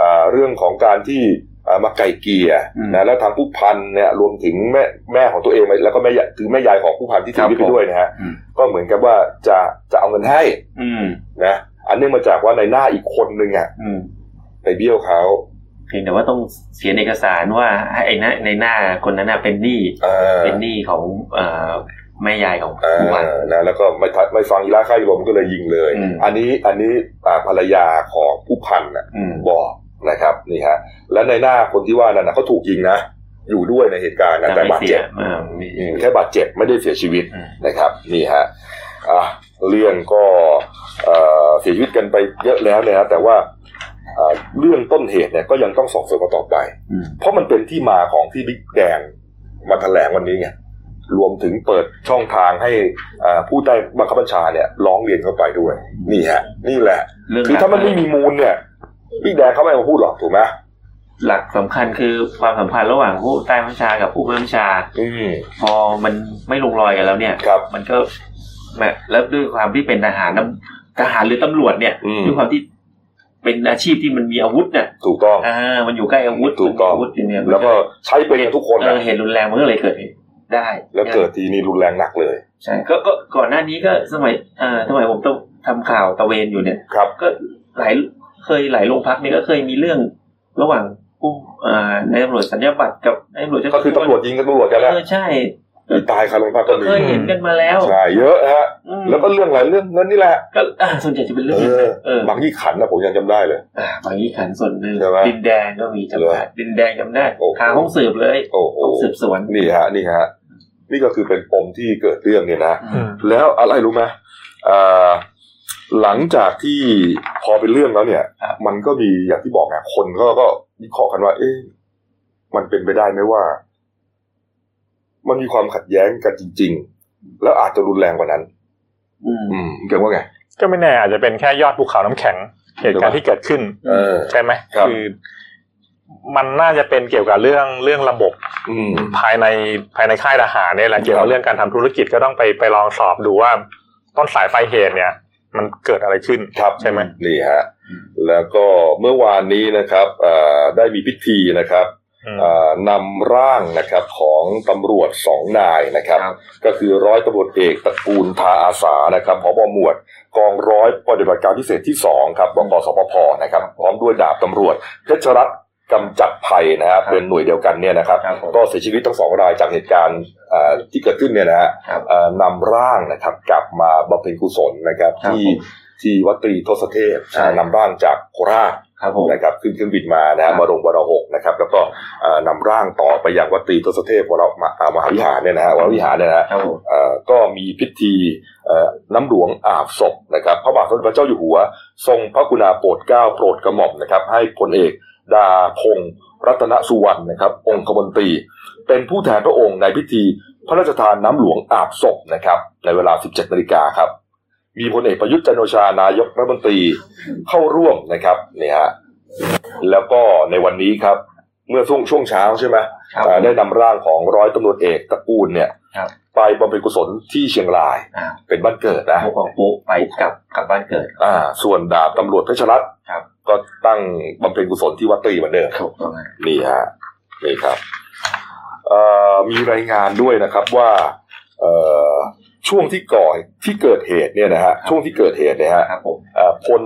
อ่าเรื่องของการที่อ่า มาไก่เกลี่ยอืมนะแล้วทางผู้พันเนี่ยรวมถึงแม่แม่ของตัวเองแล้วก็แม่ยายคือแม่ยายของผู้พันที่เสียชีวิตครับผมไปด้วยนะฮะอืมก็เหมือนกับว่าจะจะเอาเงินให้อืมนะอันเนื่องมาจากว่าในหน้าอีกคนนึงอะอืมไปเบี้ยวเขาเพียงแต่ว่าต้องเขียนเอกสารว่าไอ้นะในหน้าคนนั้นน่ะเป็นหนี้เออเป็นหนี้ของเอ่อแม่ยายของเอผู้ว่าอนะแล้วก็ไม่ทัดไม่ฟังอีล่าค่ายลมก็เลยยิงเลยอืมอันนี้อันนี้อ่าภรรยาของผู้พันน่ะอืมบอก นะครับนี่ฮะและในหน้าคนที่ว่านั้นนะเขาถูกยิงนะ อยู่ด้วยในเหตุการณ์นะจะแต่ไม่บาดเสีเจ็ยบอ่าไม่อืมแค่บาดเจ็บไม่ได้เสียชีวิตอืมนะครับนี่ฮะอะเรื่องก็เอ่อเสียชีวิตกันไปเยอะแล้วเนี่ยนะแต่ว่าอ่าเรื่องต้นเหตุเนี่ยก็ยังต้องสอบสวนกันต่อไปอืมเพราะมันเป็นที่มาของที่บิ๊กแดงมาแถลงวันนี้ไงรวมถึงเปิดช่องทางให้อ่าผู้ใต้บังคับบัญชาเนี่ยร้องเรียนเข้าไปด้วย นี่ฮะนี่แหละเรื่องคือถ้ามันไม่มีมูลเนี่ย บิ๊กแดงเขาไม่มาพูดหรอกถูกไหมหลักสำคัญคือความสัมพันธ์ระหว่างผู้ใต้บัญชากับผู้บัญชาอืมพอมันไม่ลงรอยกันแล้วเนี่ยครับมันก็แหมแล้วด้วยความที่เป็นทหารน้ำทหารหรือตำรวจเนี่ยอืมด้วยความที่เป็นอาชีพที่มันมีอาวุธเนี่ยถูกต้องอ่ามันอยู่ใกล้อาวุธถูกต้องมันมีอาวุธอยู่เนี่ยมันแล้วก็ใช้เป็นกันทุกคนเอนะอเหตุรุนแรงมันก็เลยเกิดเหตุได้ แล้วเกิดทีนี้รุนแรงหนักเลยใช่ก็ก็ก่อนหน้านี้ก็สมัยเอ่อสมัยผมต้องทำข่าวตะเวนอยู่เนี่ยครับ ก็หลาย เคยหลายโรงพักเนี่ยก็เคยมีเรื่องระหว่างผู้อ่านายตำรวจสัญญาบัตรกับนายตำรวจก็คือตำรวจยิงกับตำรวจกันแหละเออใช่มีตายคาโรงพักก็ก็มีเคยเห็นกันมาแล้วใช่เยอะฮะอืมแล้วก็เรื่องอะไรเรื่องเงินนี่แหละก็อ่าส่วนใหญ่จะเป็นเรื่องเอนี้อเออบางยี่ขันนะผมยังจำได้เลยอ่าบางยี่ขันส่วนหนึ่งใช่ไหมดินแดงก็มีจำเหรได้อดินแดงจำได้โอ้โหคาห้องสืบเลยโอ้โหห้องสืบสวนนี่ฮะนี่ฮะนี่ก็คือเป็นปมที่เกิดเรื่องเนี่ยนะอืมแล้วอะไรรู้ไหมอ่า หลังจากที่พอเป็นเรื่องแล้วเนี่ยครับมันก็มีอย่างที่บอกไงคนก็ก็วิเคราะห์กันว่า เอ๊ะมันเป็นไปได้ไหมว่า มันมีความขัดแย้งกันจริง ๆ แล้วอาจจะรุนแรงกว่านั้น อืมอืมเก่งว่าไง ก็ไม่แน่อาจจะเป็นแค่ยอดภูเขาน้ำแข็งเหตุการณ์ที่เกิดขึ้นเออใช่ไหมครับอมันน่าจะเป็นเกี่ยวกับเรื่องเรื่องระบบอืมภายในภายในค่ายทหารเนี่ยแหละเกี่ยวกับเรื่องการทำธุรกิจก็ต้องไปไปลองสอบดูว่า ต้นสายปลายเหตุเนี่ย มันเกิดอะไรขึ้นครับใช่ไหมนี่ฮะแล้วก็เมื่อวานนี้นะครับอ่าได้มีพิธีนะครับอืมอ่านำร่างนะครับของตำรวจสองนายนะครับครับ ก็คือร้อยตำรวจเอกตระกูลทาอาสานะครับพบหมวดกองร้อยปฏิบัติการพิเศษที่สองครับบกสปพนะครับ พร้อมด้วยดาบตำรวจเพชรรัตน์ กำจัดภัยนะครับเป็นหน่วยเดียวกันเนี่ยนะครับครับผมก็เสียชีวิตทั้งสองรายจากเหตุการณ์อ่าที่เกิดขึ้นเนี่ยนะฮะครับอ่านำร่างนะครับกลับมาบำเพ็ญกุศลนะครับครับที่ผมที่วัดตรีทศเทพใช่นำร่างจากโคราชครับผมนะครับขึ้นเครื่องบินมานะครัฮะบมาลงวรหกนะครับ แล้วก็เอ่อนำร่างต่อไปยังวัดตรีทศเทพวรมหามหาวิหารเนี่ยนะฮะวรวิหารเนี่ยนะฮะครับผมเอ่อก็มีพิธีเอ่อน้ำหลวงอาบศพนะครับ พระบาทสมเด็จพระเจ้าอยู่หัว ทรงพระกรุณาโปรดเกล้าโปรดกระหม่อมนะครับ ให้พลเอก ดาพงศ์รัตนสุวรรณนะครับ องคมนตรี เป็นผู้แทนพระองค์ในพิธีพระราชทานน้ำหลวงอาบศพนะครับ ในเวลา 17นาฬิกาครับ มีพลเอกประยุทธ์จันทร์โอชานายกรัฐมนตรีเข้าร่วมนะครับเนี่ยฮะแล้วก็ในวันนี้ครับ เมื่อช่วงช่วงเช้าใช่ไหมครับเอ่อได้นำร่างของร้อยตำรวจเอกตระกูลเนี่ยครับไปบำเพ็ญกุศลที่เชียงรายอ่าเป็นบ้านเกิดนะพวกของปุ๊ไปกลับกลับบ้านเกิด อ่า ส่วนดาบตำรวจเพชรรัตน์ครับ ก็ตั้งบำเพ็ญกุศลที่วัดตรีเหมือนเดิมถูกต้องฮะนี่ฮะนี่ครับเอ่อมีรายงานด้วยนะครับว่าเอ่อช่วงที่ก่อที่เกิดเหตุเนี่ยนะฮะช่วงที่เกิดเหตุเนี่ยฮะครับผมเอ่อพล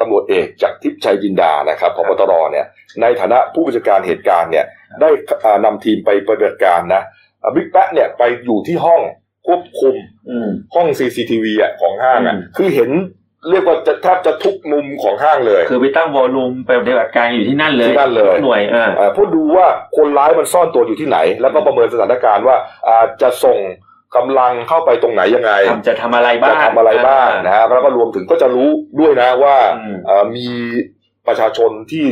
ตำรวจเอกจากทิพย์ชัยจินดานะครับพบตรเนี่ยในฐานะผู้บัญชาการเหตุการณ์เนี่ยได้อ่านำทีมไปปฏิบัติการนะอ่าบิ๊กแป๊ะเนี่ยไปอยู่ที่ห้องควบคุมอืมห้อง CCTV อะของห้างอะอืมคือเห็น เรียกว่าจะแทบจะทุกมุมของห้างเลย คือไปตั้งวอลลุ่มไปปฏิบัติการอยู่ที่นั่นเลยที่นั่นเลยทุกหน่วยเออเอ่อเพื่อดูว่าคนร้ายมันซ่อนตัวอยู่ที่ไหน แล้วก็ประเมินสถานการณ์ว่าอ่าจะส่งกำลังเข้าไปตรงไหนยังไงทำจะทำอะไรบ้างจะทำอะไรบ้างนะฮะแล้วก็รวมถึงก็จะรู้ด้วยนะว่าอืมเอ่อมีประชาชนที่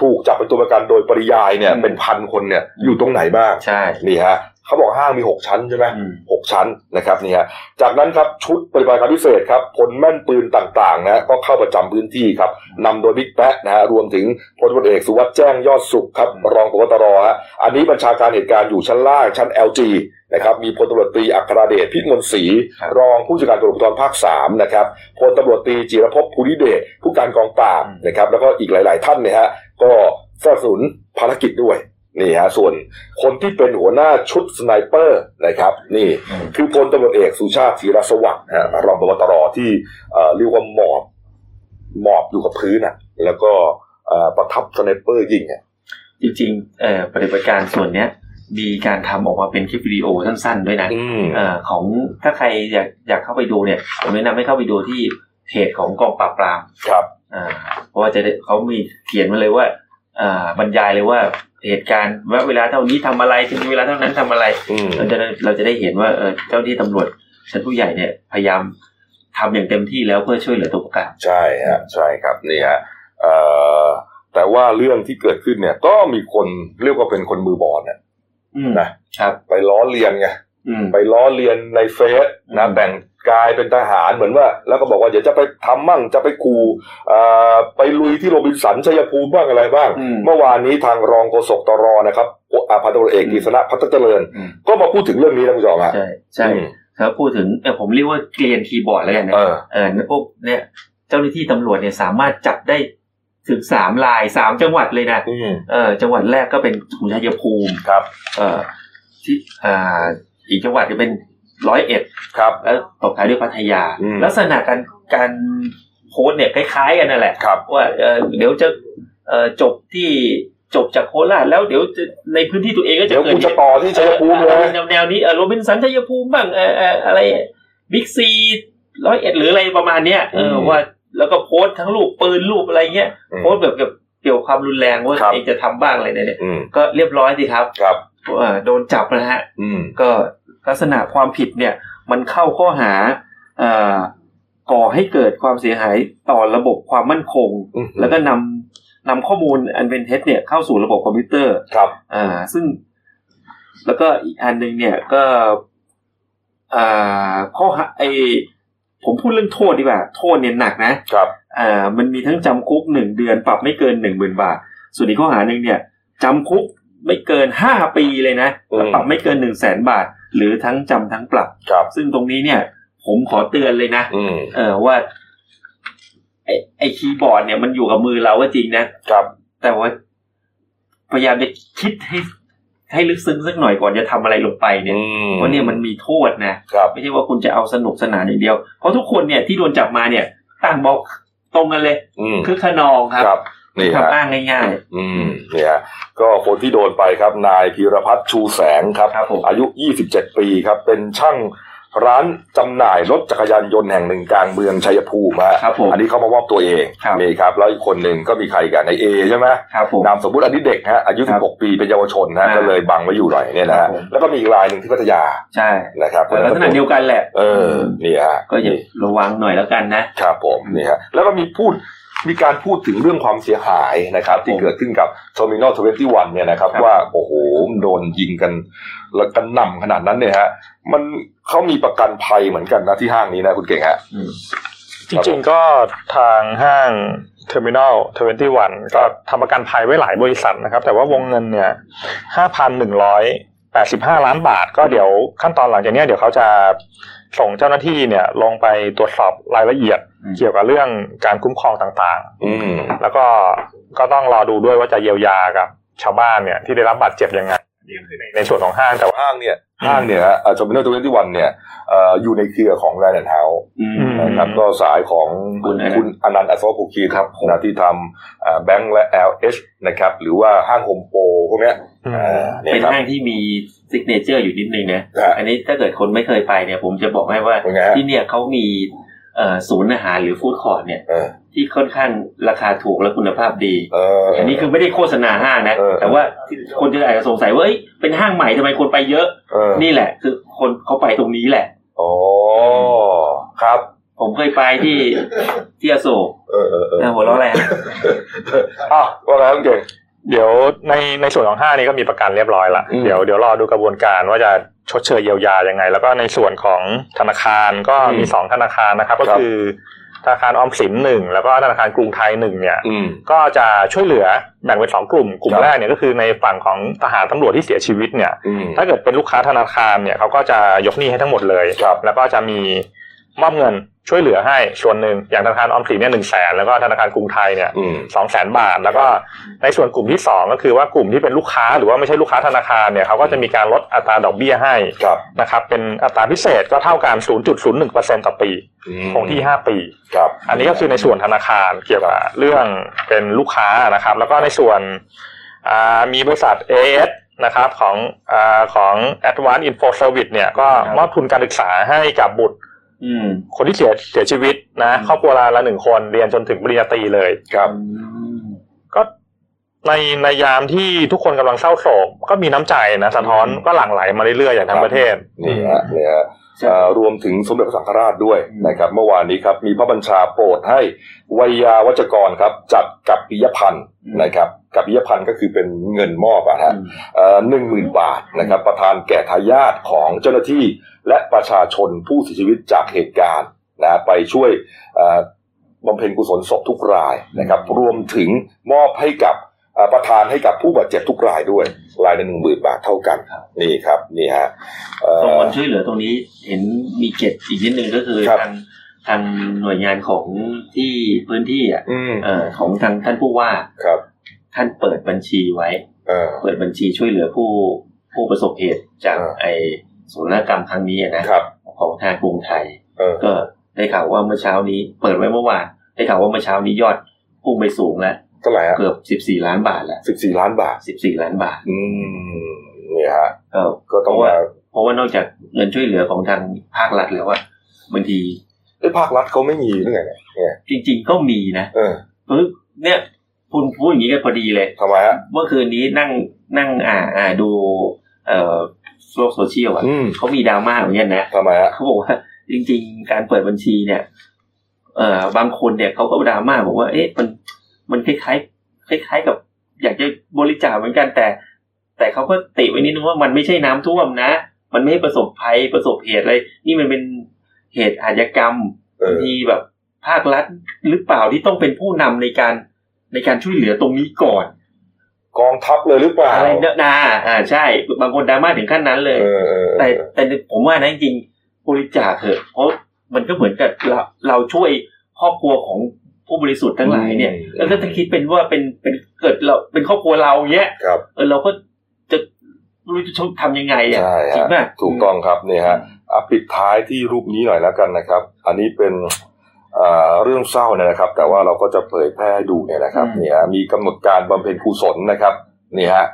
ถูกจับเป็นตัวประกันโดยปริยายเนี่ยอืมเป็นพันคนเนี่ยอยู่ตรงไหนบ้างใช่นี่ฮะ เขาบอกห้างมีหกชั้นใช่ไหมอืมหกชั้นนะครับนี่ฮะจากนั้นครับชุดปฏิบัติการพิเศษครับพลแม่นปืนต่างๆนะก็เข้าประจำพื้นที่ครับนำโดยบิ๊กแป๊ะนะฮะรวมถึงพลตำรวจเอกสุวัสด์แจ้งยอดสุขครับรองพบตรฮะอันนี้บัญชาการเหตุการณ์อยู่ชั้นล่างชั้น LG นะครับมีพลตำรวจตรีอัครเดชพิมลศรีครับรองผู้จัดการตำรวจภูธรภาคสามนะครับพลตำรวจตรีจิรภพภูริเดชผู้การกองปราบนะครับแล้วก็อีกหลาย ๆ ท่านเนี่ยฮะก็สนับสนุนภารกิจด้วย นี่ฮะส่วนคนที่เป็นหัวหน้าชุด sniper นะครับ นี่อืมคือพลตำรวจเอกสุชาติธีรสวัสดิ์นะฮะรองพบตรที่เอ่อเรียกว่าหมอบหมอบอยู่กับพื้นอะ แล้วก็เอ่อประทับ sniper ยิงอะจริงๆเอ่อปฏิบัติการส่วนเนี้ยมีการทำออกมาเป็นคลิปวิดีโอสั้นๆ ด้วยนะอืมเอ่อของถ้าใครอยากอยากเข้าไปดูเนี่ยผมแนะนำให้เข้าไปดูที่เพจของกองปราบปรามครับอ่าเพราะว่าจะได้เขามีเขียนมาเลยว่าอ่า บรรยายเลยว่าเหตุการณ์ว่าเวลาเท่านี้ทำอะไรถึงเวลาเท่านั้นทำอะไรอืมเราจะได้เราจะได้เห็นว่าเออเจ้าหน้าที่ตำรวจชั้นผู้ใหญ่เนี่ยพยายามทำอย่างเต็มที่แล้วเพื่อช่วยเหลือตัวประกันใช่ฮะใช่ครับนี่ฮะเอ่อแต่ว่าเรื่องที่เกิดขึ้นเนี่ย ก็มีคนเรียกว่าเป็นคนมือบอลน่ะอืมนะครับไปล้อเลียนไงอืมไปล้อเลียนในเฟซนะอืมแต่ง กายเป็นทหารเหมือนว่า แล้วก็บอกว่าเดี๋ยวจะไปทำมั่งจะไปขู่เอ่อไปลุยที่โรบินสันชัยภูมิบ้างอะไรบ้างอืมเมื่อวานนี้ทางรองโฆษกตรนะครับอาพันตำรวจเอกอืมกฤษณะพัฒเจริญอืมก็มาพูดถึงเรื่องนี้นะคุณผู้ชมฮะใช่ใช่อืมเขาพูดถึงเออผมเรียกว่าเกลียนคีย์บอร์ดแล้วกันนะเออเออพวกเนี่ยเจ้าหน้าที่ตำรวจเนี่ยสามารถจับได้ถึงสามลายสามจังหวัดเลยนะอืมเออจังหวัดแรกก็เป็นขุนชัยภูมิครับ เอ่อที่อ่าอีกจังหวัดก็เป็น ร้อยเอ็ดครับ แล้วตบท้ายด้วยพัทยาอืมลักษณะการการโพสต์เนี่ยคล้ายๆกันนั่นแหละครับว่าเออเดี๋ยวจะเออจบที่จบจากโคราชแล้วเดี๋ยวจะในพื้นที่ตัวเองก็จะเดี๋ยวเกิดกูจะต่อที่ชัยภูมิเลยแนวแนวนี้เออโรบินสันชัยภูมิบ้างเออเอออะไรบิ๊กซีร้อยเอ็ดหรืออะไรประมาณเนี้ยเอออืมว่าแล้วก็โพสต์ทั้งรูปปืนรูปอะไรเงี้ยอืมโพสต์แบบกับเกี่ยวกับความรุนแรงว่าครับเองจะทำบ้างอะไรเนี่ยอืมก็เรียบร้อยสิครับครับเอ่อโดนจับนะฮะอืมก็ ลักษณะความผิดเนี่ยมันเข้าข้อหาเอ่อก่อให้เกิดความเสียหายต่อระบบความมั่นคงอืมแล้วก็นำนำข้อมูลอันเป็นเท็จเนี่ยเข้าสู่ระบบคอมพิวเตอร์ครับอ่าซึ่ง แล้วก็อีกอันหนึ่งเนี่ยก็อ่าข้อหาไอผมพูดเรื่องโทษดีกว่า โทษเนี่ยหนักนะครับอ่ามันมีทั้งจำคุกหนึ่งเดือนปรับไม่เกินหนึ่งหมื่นบาท ส่วนอีกข้อหาหนึ่งเนี่ยจำคุกไม่เกินห้าปีเลยนะแล้วปรับไม่เกินหนึ่งแสนบาท หรือทั้งจำทั้งปรับ ครับ ซึ่งตรงนี้เนี่ย ผมขอเตือนเลยนะอืมเออว่า ไอไอคีย์บอร์ดเนี่ยมันอยู่กับมือเราก็จริงนะครับ แต่ว่า พยายามจะคิดให้ ให้ลึกซึ้งสักหน่อยก่อนจะทำอะไรลงไปเนี่ยอืมเพราะเนี่ยมันมีโทษนะ ครับ ไม่ใช่ว่าคุณจะเอาสนุกสนานอย่างเดียว เพราะทุกคนเนี่ยที่โดนจับมาเนี่ย ต่างบอกตรงกันเลย อืมคือขนองครับ ครับ นี่ฮะคำอ้างง่ายอืมเนี่ยฮะก็คนที่โดนไปครับ นายพีรพัฒน์ชูแสงครับครับผมอายุ 27 ปีครับ เป็นช่างร้านจำหน่ายรถจักรยานยนต์แห่งหนึ่งกลางเมืองชัยภูมิฮะครับผมอันนี้เขามามอบตัวเองครับนี่ครับแล้วอีกคนหนึ่งก็มีใครกันในเอใช่ไหมครับผมนามสมมุติอันนี้เด็กฮะอายุครับ16 ปีเป็นเยาวชนนะอ่าก็เลยบังไว้อยู่หน่อยเนี่ยนะครัฮะบผมแล้วก็มีอีกรายหนึ่งที่พัทยาใช่นะครับลักษณะเดียวกันแหละเออนี่ฮะก็อย่าระวังหน่อยแล้วกันนะครับผมนี่ฮะแล้วก็มีพูด มีการพูดถึงเรื่องความเสียหายนะครับ ที่ผมเกิดขึ้นกับ Terminal 21เนี่ยนะครับครับว่าโอ้โหมันโดนยิงกันแล้วกันหน่ำขนาดนั้นเนี่ยฮะ มันเขามีประกันภัยเหมือนกันนะที่ห้างนี้นะคุณเก่งฮะอืมจริงๆก็ทางห้าง Terminal 21ก็ทำประกันภัยไว้หลายบริษัทนะครับ แต่ว่าวงเงินเนี่ย5,185ล้านบาท ก็เดี๋ยวขั้นตอนหลังจากเนี้ยเดี๋ยวเขาจะส่งเจ้าหน้าที่เนี่ยลงไปตรวจสอบรายละเอียดอืม เกี่ยวกับเรื่องการคุ้มครองต่างอืมๆแล้วก็ก็ต้องรอดูด้วยว่าจะเยียวยากับชาวบ้านเนี่ยที่ได้รับบาดเจ็บยังไงในส่วนของห้างแต่ว่าห้างเนี่ยห้างเนี่ยฮะ Terminal Twenty One เนี่ยเอ่ออยู่ในเครือของ Land House อืมนะครับก็สายของคุณอนันต์คุณอนันต์อัศวโภคินครับนะที่ทำแบงก์และ LH นะครับหรือว่าห้าง HomePro พวกเนี้ยอืมอ่าเนี่ยเป็นครับห้างที่มี signature อยู่นิดนึงนะครับอันนี้ถ้าเกิดคนไม่เคยไปเนี่ยผมจะบอกให้ว่าเป็นไงฮะที่เนี่ยเขามีเอ่อ ศูนย์อาหารหรือ food court เนี่ยเออที่ค่อนข้างราคาถูกและคุณภาพดีเอออันนี้คือไม่ได้โฆษณาห้างนะเออแต่ว่าที่คนจะอาจจะสงสัยว่าเอ้ยเป็นห้างใหม่ทำไมคนไปเยอะเออนี่แหละ คือคนเขาไปตรงนี้แหละอ๋อครับ ผมเคยไปที่ที่อโศกเออเออเออนะหัวเราะอะไรฮะอ้าวว่าไงคุณเก่ง เดี๋ยวในในส่วนของห้างนี้ก็มีประกันเรียบร้อยละอืมเดี๋ยวเดี๋ยวรอดูกระบวนการว่าจะชดเชยเยียวยายังไง แล้วก็ในส่วนของธนาคารก็อืมมีสองธนาคารนะครับ ก็ครับคือธนาคารออมสินหนึ่งแล้วก็ธนาคารกรุงไทยหนึ่งเนี่ยอืมก็จะช่วยเหลือแบ่งเป็นสองกลุ่ม กลุ่มครับแรกเนี่ยก็คือในฝั่งของทหารตำรวจที่เสียชีวิตเนี่ยอืมถ้าเกิดเป็นลูกค้าธนาคารเนี่ยเขาก็จะยกหนี้ให้ทั้งหมดเลยครับแล้วก็จะมี มอบเงินช่วยเหลือให้ส่วนหนึ่งอย่างธนาคารออมสินเนี่ยหนึ่งแสนแล้วก็ธนาคารกรุงไทยเนี่ยอืมสองแสนบาท แล้วก็ในส่วนกลุ่มที่สองก็คือว่ากลุ่มที่เป็นลูกค้าหรือว่าไม่ใช่ลูกค้าธนาคารเนี่ยเขาก็จะมีการลดอัตราดอกเบี้ยให้ครับนะครับเป็นอัตราพิเศษก็เท่ากัน 0.01%ต่อปีอืมคงที่ 5 ปีครับอันนี้ก็คือในส่วนธนาคารเกี่ยวกับเรื่องเป็นลูกค้านะครับ แล้วก็ในส่วนอ่ามีบริษัท AS นะครับของอาของ Advanced Info Service เนี่ยก็ครับมอบทุนการศึกษาให้กับบุตรอืม คนที่เสียเสียชีวิตนะอืมครอบครัวละละหนึ่งคนเรียนจนถึงปริญญาตรีเลยครับก็ในในยามที่ทุกคนกำลังเศร้าโศกก็มีน้ำใจนะสะท้อนอืมก็หลั่งไหลมาเรื่อยๆอย่างทั้งประเทศนี่ฮะนี่ฮะใช่เอ่อ รวมถึงสมเด็จพระสังฆราชด้วยอืมนะครับ เมื่อวานนี้ครับมีพระบัญชาโปรดให้วัยยาวัจกรครับจัดกับปิยพันธ์นะครับกับปิยพันธ์ก็คือเป็นเงินมอบอะฮะอืมหนึ่งหมื่นบาทนะครับ ประธานแก่ทายาทของเจ้าหน้าที่และประชาชนผู้เสียชีวิตจากเหตุการณ์นะไปช่วยเอ่อบำเพ็ญกุศลศพทุกรายนะครับ รวมถึงมอบให้กับเอ่อ ประธานให้กับผู้บาดเจ็บทุกรายด้วย รายละหนึ่งหมื่นบาทเท่ากันครับนี่ครับนี่ฮะเอ่อตรงวันช่วยเหลือตรงนี้เห็นมีเกตอีกนิดนึงก็คือครับทางทางหน่วยงานของที่พื้นที่อะอืมเอ่อของทางท่านผู้ว่าครับ ท่านเปิดบัญชีไว้เออเปิดบัญชีช่วยเหลือผู้ผู้ประสบเหตุจากอ่าไอศูนย์กรรมครั้งนี้นะครับของทางกรุงไทยเออก็ได้ข่าวว่าเมื่อเช้านี้ เปิดไว้เมื่อวานได้ข่าวว่าเมื่อเช้านี้ยอดพุ่งไปสูงแล้ว เท่าไหร่ฮะเกือบสิบสี่ล้านบาทแล้วสิบสี่ล้านบาทสิบสี่ล้านบาท อืมนี่ฮะก็ก็ต้องเพราะว่ามาเพราะว่านอกจากเงินช่วยเหลือของทางภาครัฐแล้วว่าบางทีไอ้ยภาครัฐเขาไม่มีหรือไงเนี่ยเนี่ยจริง ๆ ก็มีนะเออปึ๊บเนี่ยคุณพูดอย่างนี้กันพอดีเลยทำไมฮะเมื่อคืนนี้นั่งนั่งอ่าอ่าดู เอ่อโลกโซเชียลอะอืมเขามีดราม่าเหมือนกันนะทำไมฮะเขาบอกว่า จริง ๆ การเปิดบัญชีเนี่ย เอ่อบางคนเนี่ยเขาก็ดราม่าบอกว่า เอ๊ะมัน มันคล้ายๆคล้ายๆกับ อยากจะบริจาคเหมือนกันแต่ แต่เขาก็ติไว้นิดนึงว่ามันไม่ใช่น้ำท่วมนะ มันไม่ให้ประสบภัยประสบเหตุอะไร นี่มันเป็นเหตุอาชญากรรมเออที่แบบภาครัฐหรือเปล่าที่ต้องเป็นผู้นำในการในการช่วยเหลือตรงนี้ก่อน กองทัพเลยหรือเปล่าอะไรเนอะนาอ่าใช่ บางคนดราม่าถึงขั้นนั้นเลยเออเออเออแต่แต่ผมว่านะจริงๆบริจาคเถอะเพราะมันก็เหมือนกับเราเราช่วยครอบครัวของ ผู้บริสุทธิ์ทั้งหลายเนี่ยแล้วก็ถ้าคิดเป็นว่าเป็นเป็นเกิดเราเป็นครอบครัวเราเนี้ยครับเออเราก็จะไม่รู้จะทำยังไงอะใช่จริงฮะป่ะถูกต้องครับเนี่ยฮะอะปิดท้ายที่รูปนี้หน่อยแล้วกันนะครับ อันนี้เป็นอ่าเรื่องเศร้าเนี่ยนะครับ แต่ว่าเราก็จะเผยแพร่ให้ดูเนี่ยนะครับเนี่ยฮะมีกำหนดการบำเพ็ญกุศลนะครับนี่ฮะ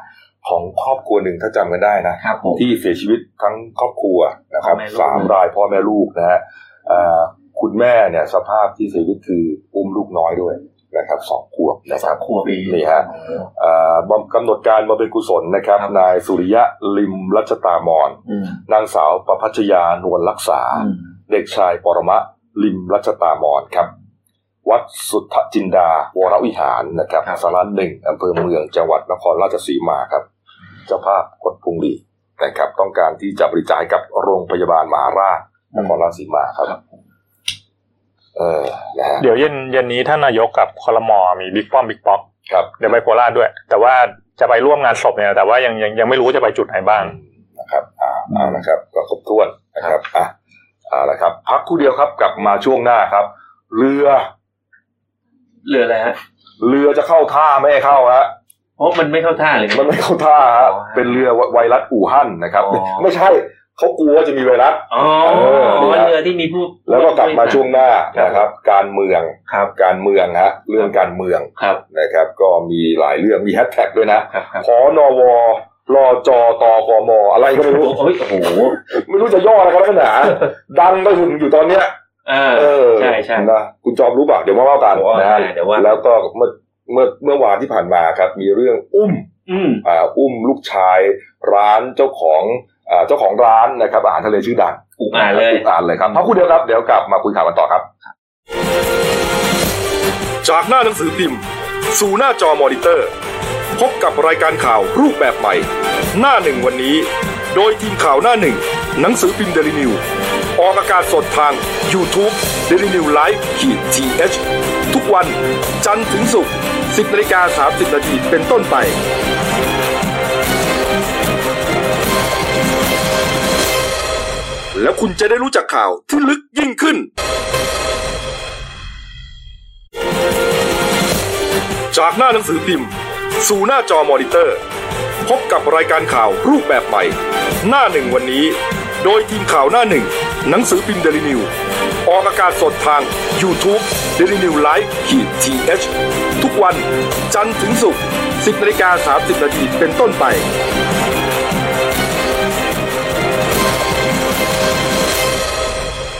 ของครอบครัวหนึ่งถ้าจำกันได้นะครับผมที่เสียชีวิตทั้งครอบครัวนะครับพ่อแม่ลูกสามรายพ่อแม่ลูกนะฮะเอ่อ คุณแม่เนี่ยสภาพที่เสียชีวิตคืออุ้มลูกน้อยด้วยนะครับสองขวบนะคสารัมบขวบเองนี่ฮะเอ่อบำกำหนดการบำเพ็ญกุศลนะครับครับ นายสุริยะลิมรัชตามอนอืมนางสาวประพัชยานวลรักษาอืมเด็กชายปรมะลิมรัชตามอนครับ วัดสุทธจินดาวรวิหารนะครับครับสาระหนึ่งอำเภอเมืองจังหวัดนครราชสีมาครับ เจ้าภาพกดพุงหลีนะครับ ต้องการที่จะบริจาคให้กับโรงพยาบาลมหาราชนครราชสีมาครับครับ เออนะฮะเดี๋ยวเย็นเย็นนี้ท่านนายกกับคอรมอมีบิ๊กป้อมบิ๊กป๊อกครับเดี๋ยวไปโคราชด้วย แต่ว่าจะไปร่วมงานศพเนี่ยแต่ว่ายังยังยังไม่รู้ว่าจะไปจุดไหนบ้างนะครับอ่าเอาละครับ ก็ครบถ้วนนะครับอะเอาละครับ พักครู่เดียวครับกลับมาช่วงหน้าครับ เรือ เรืออะไรฮะเรือจะเข้าท่าไม่ให้เข้าฮะเพราะมันไม่เข้าท่าเลย มันไม่เข้าท่าฮะอ๋อเป็นเรือไวรัสอู่ฮั่นนะครับอ๋อไม่ใช่ เขากลัวว่าจะมีไวรัสอ๋อเออนี่ฮะเรือที่มีผู้แล้วก็กลับมาช่วงหน้านะครับ การเมืองครับการเมืองฮะเรื่องการเมืองครับนะครับ ก็มีหลายเรื่องมีแฮชแท็กด้วยนะครับครับพอนวรอจอตกมอะไรก็ไม่รู้โอ้ยโอ้โหไม่รู้จะย่ออะไรกันแล้วกันหนาดังก็หึงอยู่ตอนเนี้ยเออเออใช่ใช่นะคุณจอมรู้ป่ะเดี๋ยวมาเล่ากันโอ้นะฮะได้เดี๋ยวว่าแล้วก็เมื่อเมื่อเมื่อวานที่ผ่านมาครับ มีเรื่องอุ้มอืมอ่าอุ้มลูกชายร้านเจ้าของอ่า เจ้าของร้านนะครับอาหารทะเลชื่อดังอุกอ่านเลยอุกอ่านเลยครับพักครู่เดียวครับเดี๋ยวกลับมาคุยข่าวกันต่อครับ จากหน้าหนังสือพิมพ์ สู่หน้าจอมอนิเตอร์ พบกับรายการข่าวรูปแบบใหม่ หน้าหนึ่งวันนี้ โดยทีมข่าวหน้าหนึ่ง หนังสือพิมพ์เดลิวิวออกอากาศสดทาง YouTube d e l i n e w l i v e ขีดทีเทุกวัน จันทร์ถึงศุกร์10นาฬิกา30นาทีเป็นต้นไป แล้วคุณจะได้รู้จักข่าวที่ลึกยิ่งขึ้น จากหน้าหนังสือพิมพ์ สู่หน้าจอมอนิเตอร์ พบกับรายการข่าวรูปแบบใหม่ หน้าหนึ่งวันนี้ โดยทีมข่าวหน้าหนึ่ง หนังสือพิมพ์เดลินิวส์ออกอากาศสดทาง YouTube d e l i n e w l i v e ขีดทีเทุกวัน จันทร์ถึงศุกร์10นาฬิกา30นาทีเป็นต้นไป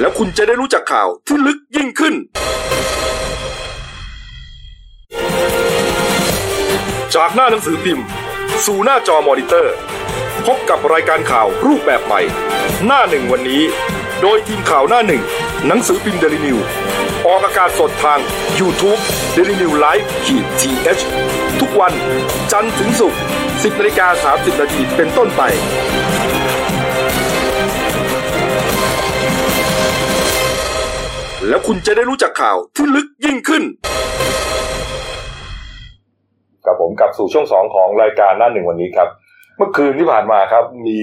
แล้วคุณจะได้รู้จักข่าวที่ลึกยิ่งขึ้น จากหน้าหนังสือพิมพ์ สู่หน้าจอมอนิเตอร์ พบกับรายการข่าวรูปแบบใหม่ หน้าหนึ่งวันนี้ โดยทีมข่าวหน้าหนึ่ง หนังสือพิมพ์เดลิวิวออกอากาศสดทาง YouTube d e l i n e w l i v e ขีดทีเทุกวัน จันทร์ถึงศุกร์10นาฬิกา30นาทีเป็นต้นไป แล้วคุณจะได้รู้จักข่าวที่ลึกยิ่งขึ้น กับผมกลับสู่ช่วงสองของรายการหน้าหนึ่งวันนี้ครับ เมื่อคืนที่ผ่านมาครับ มี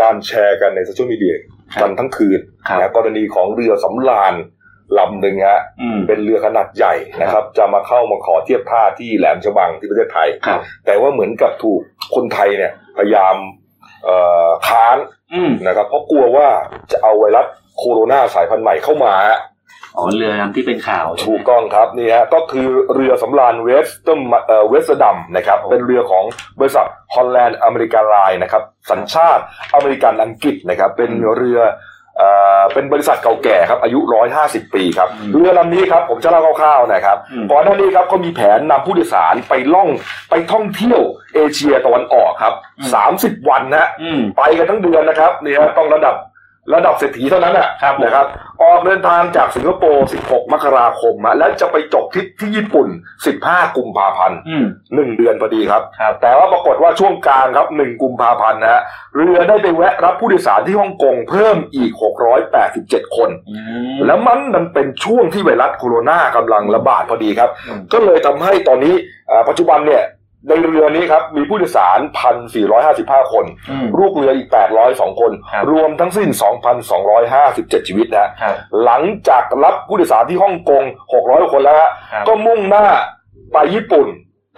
การแชร์กันในโซเชียลมีเดียครับกันทั้งคืนครับนะกรณีของเรือสำราญลำหนึ่งฮะอืมเป็นเรือขนาดใหญ่นะครับ จะมาเข้ามาขอเทียบท่าที่แหลมฉบังที่ประเทศไทยครับแต่ว่าเหมือนกับถูกคนไทยเนี่ยพยายามเอ่อค้านอืมนะครับ เพราะกลัวว่าจะเอาไวรัสโคโรนาสายพันธุ์ใหม่เข้ามาฮะ อ๋อเรือลำที่เป็นข่าวใช่ไหมถูกต้องครับนี่ฮะก็คือเรือสำราญเวสต์เอ่อเวสต์ดัมนะครับโอ้เป็นเรือของบริษัท Holland American Line นะครับสัญชาติอเมริกันอังกฤษนะครับเป็นเรือเอ่อเป็นบริษัทเก่าแก่ครับอายุ 150 ปีครับอืมเรือลำนี้ครับผมจะเล่าคร่าวๆนะครับอืมก่อนหน้านี้ครับก็มีแผนนำผู้โดยสารไปล่องไปท่องเที่ยวเอเชียตะวันออกครับ 30 วันนะฮะอืมไปกันทั้งเดือนนะครับนี่ฮะต้องระดับ ระดับเศรษฐีเท่านั้นนะครับผม นะครับ ออกเดินทางจากสิงคโปร์ 16 มกราคมอะและจะไปจบที่ที่ญี่ปุ่น 15 กุมภาพันธ์ อืม หนึ่งเดือนพอดีครับ ครับ แต่ว่าปรากฏว่าช่วงกลางครับ1กุมภาพันธ์นะฮะเรือได้ไปแวะรับผู้โดยสารที่ฮ่องกงเพิ่มอีก 687 คน อืม แล้วมันมันเป็นช่วงที่ไวรัสโคโรนากำลังระบาดพอดีครับ อืม ก็เลยทำให้ตอนนี้อ่าปัจจุบันเนี่ย ในเรือนี้ครับมีผู้โดยสาร 1,455 คนอืมลูกเรืออีก 802 คนครับรวมทั้งสิ้น 2,257 ชีวิตนะฮะครับหลังจากรับผู้โดยสารที่ฮ่องกง 600 คนแล้วฮะครับก็มุ่งหน้าไปญี่ปุ่น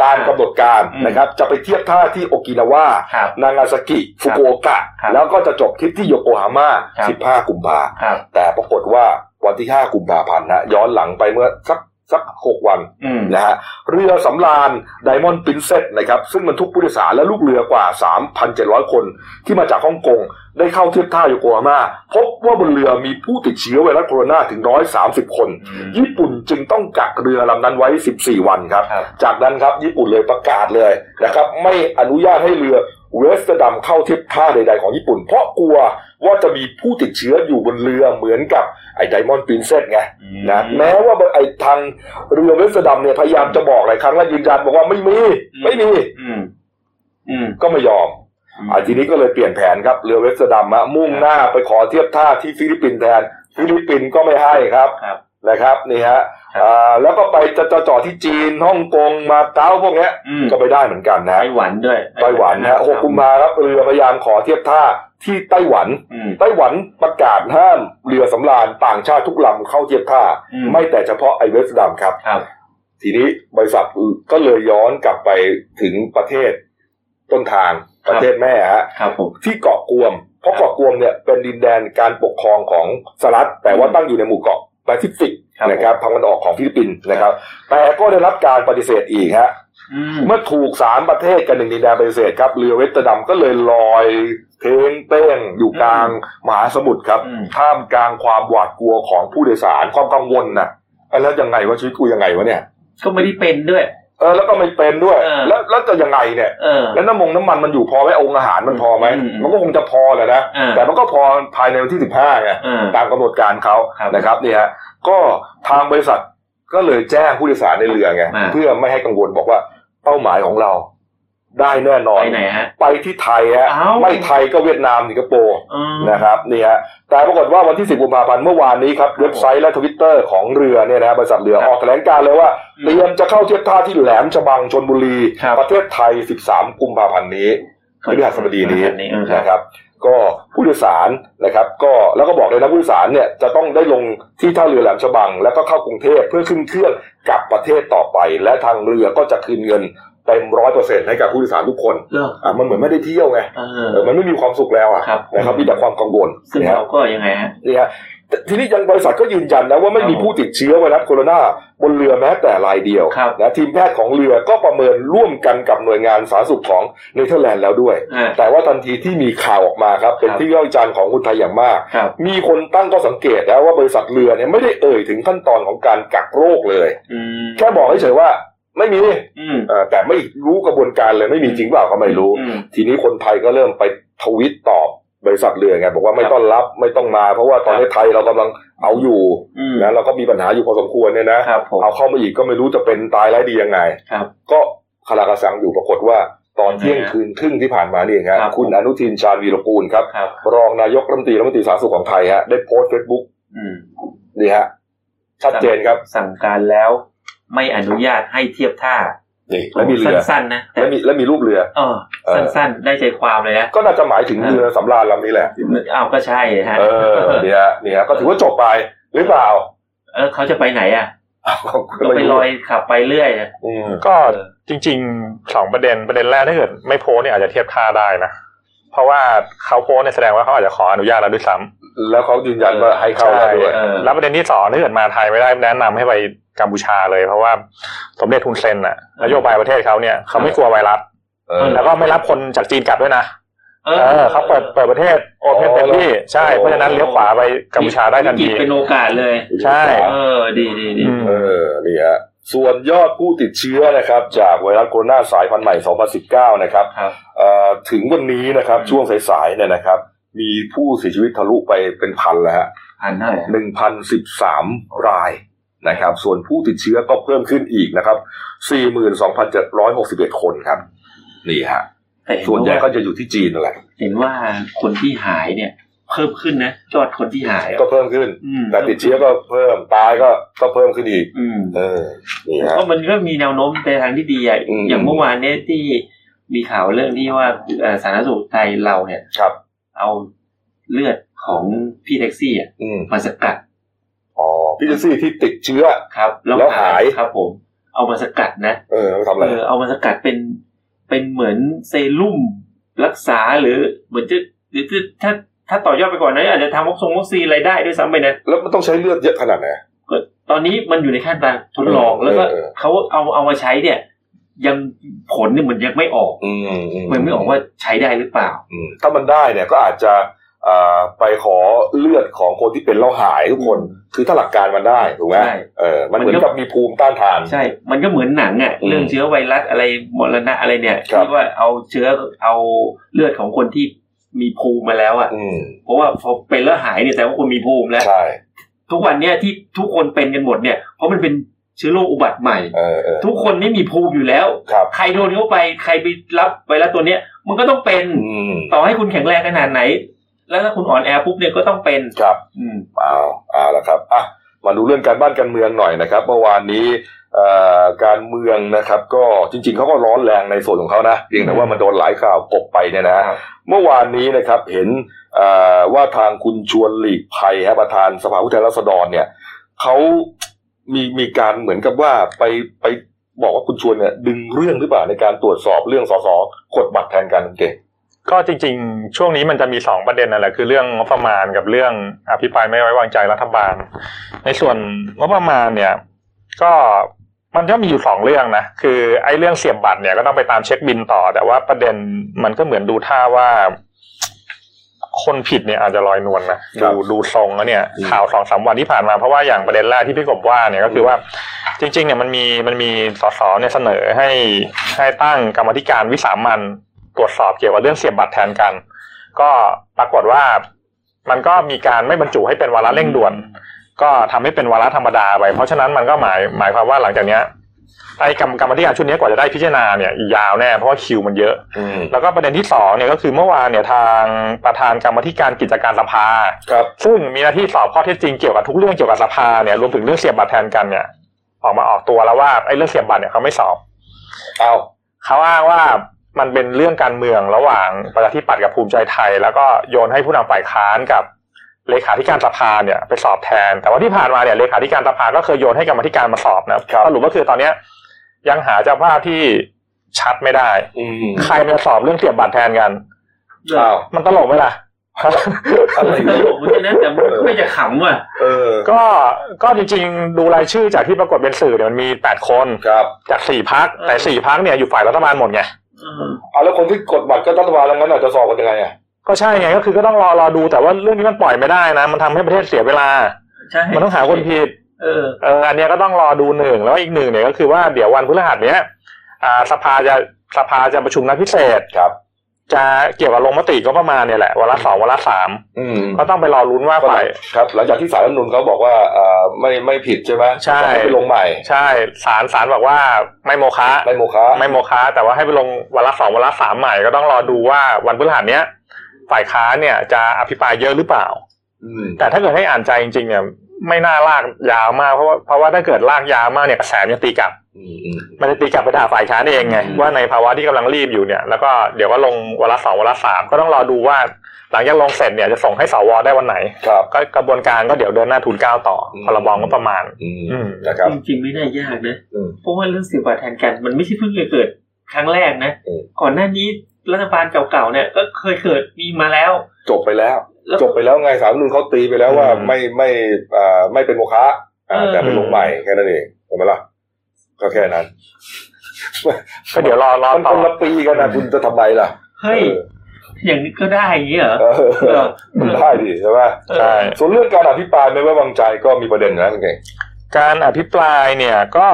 ตามกำหนดการอืมนะครับจะไปเทียบท่าที่โอกินาวาครับนางาซากิฟุกุโอกะครับแล้วก็จะจบทริปที่โยโกฮาม่าครับ15 กุมภาครับแต่ปรากฏว่าวันที่ 5 กุมภาพันธ์นะย้อนหลังไปเมื่อสัก สัก6วันอืมนะฮะเรือสำราญDiamond Princess นะครับซึ่งบรรทุกผู้โดยสารและลูกเรือกว่า 3,700 คนที่มาจากฮ่องกง ได้เข้าเทียบท่าโยโกฮาม่าพบว่าบนเรือมีผู้ติดเชื้อไวรัสโคโรนาถึง 130 คนอืมญี่ปุ่นจึงต้องกักเรือลำนั้นไว้ 14 วันครับครับ จากนั้นครับญี่ปุ่นเลยประกาศเลยนะครับไม่อนุญาตให้เรือเวสต์ดัมเข้าเทียบท่าใดๆของญี่ปุ่น เพราะกลัว ว่าจะมีผู้ติดเชื้ออยู่บนเรือเหมือนกับไอ้ Diamond Princess ไงนะแม้ว่าไอ้ทางเรือเวสต์ดัมเนี่ยพยายามจะบอกหลายครั้งแล้วยืนยันบอกว่าไม่มีอืมไม่มีอืมอืมก็ไม่ยอมอ่าทีนี้ก็เลยเปลี่ยนแผนครับเรือเวสต์ดัมอะมุ่งหน้าไปขอเทียบท่าที่ฟิลิปปินส์แทนฟิลิปปินส์ก็ไม่ให้ครับครับนะครับนี่ฮะครับอ่าแล้วก็ไปจะจะจอดที่จีนฮ่องกงมาเก๊าพวกเนี้ยอืมก็ไปได้เหมือนกันนะไต้หวันด้วยไต้หวันนะหกกุมภาครับเรือพยายามขอเทียบท่า ที่ไต้หวันอืมไต้หวันประกาศห้ามเรือสำราญต่างชาติทุกลำเข้าเทียบท่าอืมไม่แต่เฉพาะไอ้เวสต์ดัมครับครับทีนี้บริษัทก็เลยย้อนกลับไปถึงประเทศต้นทางครับประเทศแม่ฮะครับผมที่เกาะกวม เพราะเกาะกวมเนี่ยเป็นดินแดนการปกครองของสหรัฐแต่ว่าตั้งอยู่ในหมู่เกาะแปซิฟิกครับนะครับทางตะวันออกของฟิลิปปินส์นะครับ แต่ก็ได้รับการปฏิเสธอีกฮะอืม เมื่อถูกสามประเทศกับหนึ่งดินแดนปฏิเสธครับเรือเวสต์ดัมก็เลยลอยเทงเต้งอยู่กลางมหาสมุทรครับอืมท่ามกลางความหวาดกลัวของผู้โดยสารความกังวลน่ะแล้วยังไงวะชีวิตกูยังไงวะเนี่ย ก็ไม่ได้เป็นด้วย เออแล้วก็ไม่เป็นด้วยเออแล้วแล้วจะยังไงเนี่ยเออแล้วน้ำมงน้ำมันมันอยู่พอไหมองค์อาหารมันพอไหมอืมมันก็คงจะพอแหละนะเออแต่มันก็พอภายในวันที่สิบห้าไงเออตามกำหนดการเขาครับนะครับเนี่ยฮะก็ทางบริษัทก็เลยแจ้งผู้โดยสารในเรือไงอ่าเพื่อไม่ให้กังวลบอกว่า เป้าหมายของเรา ได้แน่นอน ไปไหนฮะ ไปที่ไทยฮะ อ้าว ไม่ไทยก็เวียดนามสิงคโปร์ อืม นะครับนี่ฮะแต่ปรากฏว่าวันที่ 10 กุมภาพันธ์เมื่อวานนี้ครับเว็บไซต์และทวิตเตอร์ของเรือเนี่ยนะบริษัทเรือครับออกแถลงการณ์เลยว่าอืมเตรียมจะเข้าเทียบท่าที่แหลมฉบังชนบุรี ครับ ประเทศไทย 13 กุมภาพันธ์นี้พฤหัสบดีนี้พฤหัสบดีเออครับ นะครับ ก็ผู้โดยสารนะครับ ก็แล้วก็บอกเลยนะผู้โดยสารเนี่ยจะต้องได้ลงที่ท่าเรือแหลมฉบัง แล้วก็เข้ากรุงเทพเพื่อขึ้นเครื่องกลับประเทศต่อไป และทางเรือก็จะคืนเงินเต็มร้อยเปอร์เซ็นต์ให้กับผู้โดยสารทุกคนเลิกอะมันเหมือนไม่ได้เที่ยวไงเอเอออมันไม่มีความสุขแล้วอะครับนะครับมีแต่ความกังวลซึ่งนะคเรารับก็ยังไงฮะนี่ฮะแต่ ทีนี้ยังบริษัทก็ยืนยันนะว่าไม่มีครับผู้ติดเชื้อไวรัสโคโรนาบนเรือแม้แต่รายเดียวครับนะทีมแพทย์ของเรือก็ประเมินร่วมกันกับหน่วยงานสาธารณสุขของเนเธอร์แลนด์แล้วด้วยอ่าแต่ว่าทันทีที่มีข่าวออกมาครับ เป็นครับที่วิพากษ์วิจารณ์ของคนไทยอย่างมากครับมีคนตั้งข้อสังเกตนะว่าบริษัทเรือเนี่ยไม่ได้เอ่ยถึงขั้นตอนของการกักโรคเลยอืมแค่บอกเฉยๆว่าไม่มีอืมเอ่อแต่ไม่รู้กระบวนการเลยไม่มีจริงเปล่าก็ไม่รู้อืมทีนี้คนไทยก็เริ่มไปทวิตตอบ บริษัทเรือไงบอกว่าไม่ต้อนรับไม่ต้องมา เพราะว่าตอนนี้ไทยเรากำลังเอาอยู่อืมนะเราก็มีปัญหาอยู่พอสมควรเนี่ยนะครับผมเอาเข้ามาอีกก็ไม่รู้จะเป็นตายร้ายดียังไงครับก็คาราคาซังอยู่ปรากฏว่าตอนเที่ยงคืนครึ่งที่ผ่านมานี่เองครับครับคุณอนุทินชาญวีรกูลครับครับ รองนายกรัฐมนตรีรัฐมนตรีสาธารณสุขของไทยฮะได้โพสต์เฟซบุ๊กอืมนี่ฮะชัดเจนครับสั่งการแล้วไม่อนุญาตให้เทียบท่า นี่แล้วมีเรือสั้นๆนะแต่แล้วมีแล้วมีรูปเรือเออเออสั้นๆ ได้ใจความเลยนะก็น่าจะหมายถึงเรือสำราญลำนี้แหละอ้าวก็ใช่ฮะเออเนี่ยเนี่ยก็ถือว่าจบไปหรือเปล่าเออเขาจะไปไหนอะอ้าวก็ไปลอยขับไปเรื่อยอะอืมก็จริงๆสองประเด็นประเด็นแรกถ้าเกิดไม่โพสต์เนี่ยอาจจะเทียบท่าได้นะเพราะว่าเขาโพสต์เนี่ยแสดงว่าเขาอาจจะขออนุญาตแล้วด้วยซ้ำแล้วเขายืนยันว่าให้เข้าแล้วด้วยเออแล้วประเด็นที่สองถ้าเกิดมาไทยไม่ได้แนะนำให้ไป กัมพูชาเลยเพราะว่าสมเด็จทุนเซนน่ะนโยบายประเทศเขาเนี่ยเขาไม่กลัวไวรัสเออแล้วก็ไม่รับคนจากจีนกลับด้วยนะเอเออเขาเปิดเปิดประเทศโอเพนเต็มที่ใช่อ๋อเพราะฉะนั้นเลี้ยวขวาไปกัมพูชาได้ทันวิกฤทีตเป็นโอกาสเลย ใช่ เออ ดีดีดีอืมเออนี่ฮะส่วนยอดผู้ติดเชื้อนะครับ จากไวรัสโคโรนาสายพันธุ์ใหม่ 2019 นะครับครับเอ่อถึงวันนี้นะครับอืมช่วงสายๆเนี่ยนะครับ มีผู้เสียชีวิตทะลุไปเป็นพันแล้วฮะอันเท่าไหร่หนึ่งพันสิบสามราย นะครับ ส่วนผู้ติดเชื้อก็เพิ่มขึ้นอีกนะครับสี่หมื่นสองพันเจ็ดร้อยหกสิบเอ็ดคนครับ นี่ฮะแต่เห็นส่วนใหญ่ว่าก็จะอยู่ที่จีนนั่นแหละ เห็นว่าคนที่หายเนี่ย เพิ่มขึ้นนะยอดคนที่หายก็เพิ่มขึ้นอืมแต่ติดเชื้อก็เพิ่ม ตายก็ก็เพิ่มขึ้นอีกอืมเออ นี่ฮะก็มันก็มีแนวโน้มในทางที่ดีอะอืมอย่างเมื่อวานเนี้ยที่มีข่าวเรื่องที่ว่าเอ่อสาธารณสุขไทยเราเนี่ยครับ เอาเลือดของพี่แท็กซี่อะอืมมาสกัด อ๋อพี่เจสซี่ที่ติดเชื้อครับ แล้วหายครับ ผม เอามาสกัดนะ เออเขาทำอะไรเออเอามาสกัดเป็นเป็นเหมือนเซรุ่มรักษาหรือเหมือนจะหรือถ้าถ้าต่อยอดไปก่อนนะอาจจะทำวัคซงวัคซีนอะไรได้ด้วยซ้ำไปนะแล้วมันต้องใช้เลือดเยอะขนาดไหนก็ตอนนี้มันอยู่ในขั้นตอนทดลองเออแล้วก็เออเขาเอาเอามาใช้เนี่ย ยังผลเนี่ยมันยังไม่ออกอืมอืมันไม่ออกว่าใช้ได้หรือเปล่าอืมถ้ามันได้เนี่ยก็อาจจะอ่า ไปขอเลือดของคนที่เป็นแล้วหายทุกคน คือถ้าหลักการมันได้ถูกไหมใช่เออมันเหมือนมันก็กับมีภูมิต้านทาน ใช่ มันก็เหมือนหนังอะอืมเรื่องเชื้อไวรัสอะไรมรณะอะไรเนี่ยครับที่ว่าเอาเชื้อเอาเลือดของคนที่มีภูมิมาแล้วอะอืมเพราะว่าพอเป็นแล้วหายเนี่ยแต่ว่าคนมีภูมิแล้วใช่ทุกวันเนี่ยที่ทุกคนเป็นกันหมดเนี่ยเพราะมันเป็นเชื้อโรคอุบัติใหม่เออเออทุกคนไม่มีภูมิอยู่แล้วครับใครโดนเข้าไปใครไปรับไวรัสตัวเนี้ยมันก็ต้องเป็นอืมต่อให้คุณแข็งแรงขนาดไหน แล้วถ้าคุณอ่อนแอปุ๊บเนี่ยก็ต้องเป็นครับ อืมเอาเอาละครับอะมาดูเรื่องการบ้านการเมืองหน่อยนะครับเมื่อวานนี้เอ่อการเมืองนะครับ ก็จริง ๆเขาก็ร้อนแรงในส่วนของเขานะเพียงแต่ว่ามันโดนหลายข่าวกบไปเนี่ยนะครับเมื่อวานนี้นะครับเห็นเอ่อว่าทางคุณชวนหลีกภัยฮะประธานสภาผู้แทนราษฎรเนี่ยเขามีมีการเหมือนกับว่าไปไปบอกว่าคุณชวนเนี่ยดึงเรื่องหรือเปล่าในการตรวจสอบเรื่องสสกดบัตรแทนกันเก่ง ก็จริงๆ ช่วงนี้มันจะมีสองประเด็นนั่นแหละคือเรื่องงบประมาณกับเรื่องอภิปรายไม่ไว้วางใจรัฐบาล ในส่วนงบประมาณเนี่ย ก็มันก็มีอยู่สองเรื่องนะคือไอ้เรื่องเสียบบัตรเนี่ยก็ต้องไปตามเช็คบินต่อ แต่ว่าประเด็นมันก็เหมือนดูท่าว่า คนผิดเนี่ยอาจจะลอยนวลนะครัดูบดูทรงแล้วเนี่ยอืมข่าวสองสามวันที่ผ่านมาเพราะว่าอย่างประเด็นแรกที่พี่กบว่าเนี่ยก็คือว่าจริง ๆ เนี่ยมันมีมันมีสสเนี่ยเสนอให้ให้ตั้งกรรมธิการวิสามัน ตรวจสอบเกี่ยวกับเรื่องเสียบบัตรแทนกัน ก็ปรากฏว่ามันก็มีการไม่บรรจุให้เป็นวาระเร่งด่วน ก็ทำให้เป็นวาระธรรมดาไป เพราะฉะนั้นมันก็หมายหมายความว่าหลังจากเนี้ยไอ้กรรมกรรมธิการชุดนี้กว่าจะได้พิจารณาเนี่ยอีกยาวแน่เพราะว่าคิวมันเยอะอืมแล้วก็ประเด็นที่สองเนี่ยก็คือเมื่อวานเนี่ยทางประธานกรรมธิการกิจการสภาครับซึ่งมีหน้าที่สอบข้อเท็จจริงเกี่ยวกับทุกเรื่องเกี่ยวกับสภาเนี่ยรวมถึงเรื่องเสียบบัตรแทนกันเนี่ยออกมาออกตัวแล้วว่าไอ้เรื่องเสียบบัตรเนี่ยเขาไม่สอบเอาเขาอ้างว่า มันเป็นเรื่องการเมืองระหว่างประชาธิปัตย์กับภูมิใจไทย แล้วก็โยนให้ผู้นำฝ่ายค้านกับเลขาธิการสภาเนี่ยไปสอบแทน แต่ว่าที่ผ่านมาเนี่ยเลขาธิการสภาก็เคยโยนให้กรรมธิการมาสอบนะสรุปก็คือตอนเนี้ยยังหาเจ้าภาพที่ชัดไม่ได้อืมใครมันจะสอบเรื่องเสียบบัตรแทนกันอ้าวมันตลกไหมล่ะอะไรตเนี่ยลกเหมือนกันนะแต่มันก็ไม่จะขำว่ะเออก็ก็จริงๆ ดูรายชื่อจากที่ปรากฏเป็นสื่อเนี่ยมันมีแปดคนครับจากสี่พักแต่สี่พักเนี่ยอยู่ฝ่ายรัฐบาลหมดไงเออเอาแล้วคนที่กดบัตรก็รัฐบาลแล้วงั้นอาจจะสอบกันยังไงอะก็ใช่ไงก็คือก็ต้องรอรอดูแต่ว่าเรื่องนี้มันปล่อยไม่ได้นะ มันทำให้ประเทศเสียเวลา ใช่ มันต้องหาคนผิด เออเอออันเนี้ยก็ต้องรอดูหนึ่งแล้วอีกหนึ่งเนี่ยก็คือว่าเดี๋ยววันพฤหัสเนี้ยอ่าสภาจะสภาจะประชุมนัดพิเศษครับ จะเกี่ยวกับลงมติก็ประมาณเนี่ยแหละวันละสองวันละสามอืมก็ต้องไปรอลุ้นว่าก็หลัฝ่างยครับ หลังจากที่ศาลรัฐธรรมนูลเขาบอกว่าเอ่อไม่ไม่ผิดใช่ไหมใช่จะให้ไปลงใหม่ ใช่ศาลศาลบอกว่าไม่โมฆะไม่โมฆะไม่โมฆะแต่ว่าให้ไปลงวันละสองวันละสามใหม่ก็ต้องรอดูว่าวันพฤหัสเนี้ยฝ่ายค้านเนี่ยจะอภิปรายเยอะหรือเปล่าอืมแต่ถ้าเกิดให้อ่านใจจริงๆเนี่ย ไม่น่าลากยาวมากเพราะว่าเพราะว่าถ้าเกิดลากยาวมากเนี่ยกระแสมันจะตีกลับอืมอืมมันจะตีกลับไปด่าฝ่ายค้านเองไงอืมว่าในภาวะที่กำลังรีบอยู่เนี่ยแล้วก็เดี๋ยวก็ลงวันละสองวันละสามก็ต้องรอดูว่าหลังจากลงเสร็จเนี่ยจะส่งให้สวได้วันไหนครับก็กระบวนการก็เดี๋ยวเดินหน้าทุนเกล้าต่ออมพรบงบประมาณอืมอืมนะครับจริงๆไม่น่ายากนะอืมเพราะว่าเรื่องสิบาทแทนกันมันไม่ใช่เพิ่งจะเกิดครั้งแรกนะอืมก่อนหน้านี้รัฐบาลเก่าๆเนี่ยก็เคยเกิดมีมาแล้ว จบไปแล้วแล้ว จบไปแล้วไงศาลรัฐธรรมนูลเขาตีไปแล้วว่าอืมไม่ไม่อ่าไม่เป็นโมฆะอ่าเออแต่เป็นลงใหม่แค่นั้นเองเห็นไหมล่ะก็แค่นั้นก็เดี๋ยวรอรอมันต่คอนละปีกันนะคุณจะทำไมล่ะเฮ้ยอย่างนี้ก็ได้อย่างนี้เหรอเออเออมันได้ดิใช่ไหมใช่ส่วนเรื่องการอภิปรายไม่ไว้วางใจก็มีประเด็นนะคุณเก่งการอภิปรายเนี่ยก็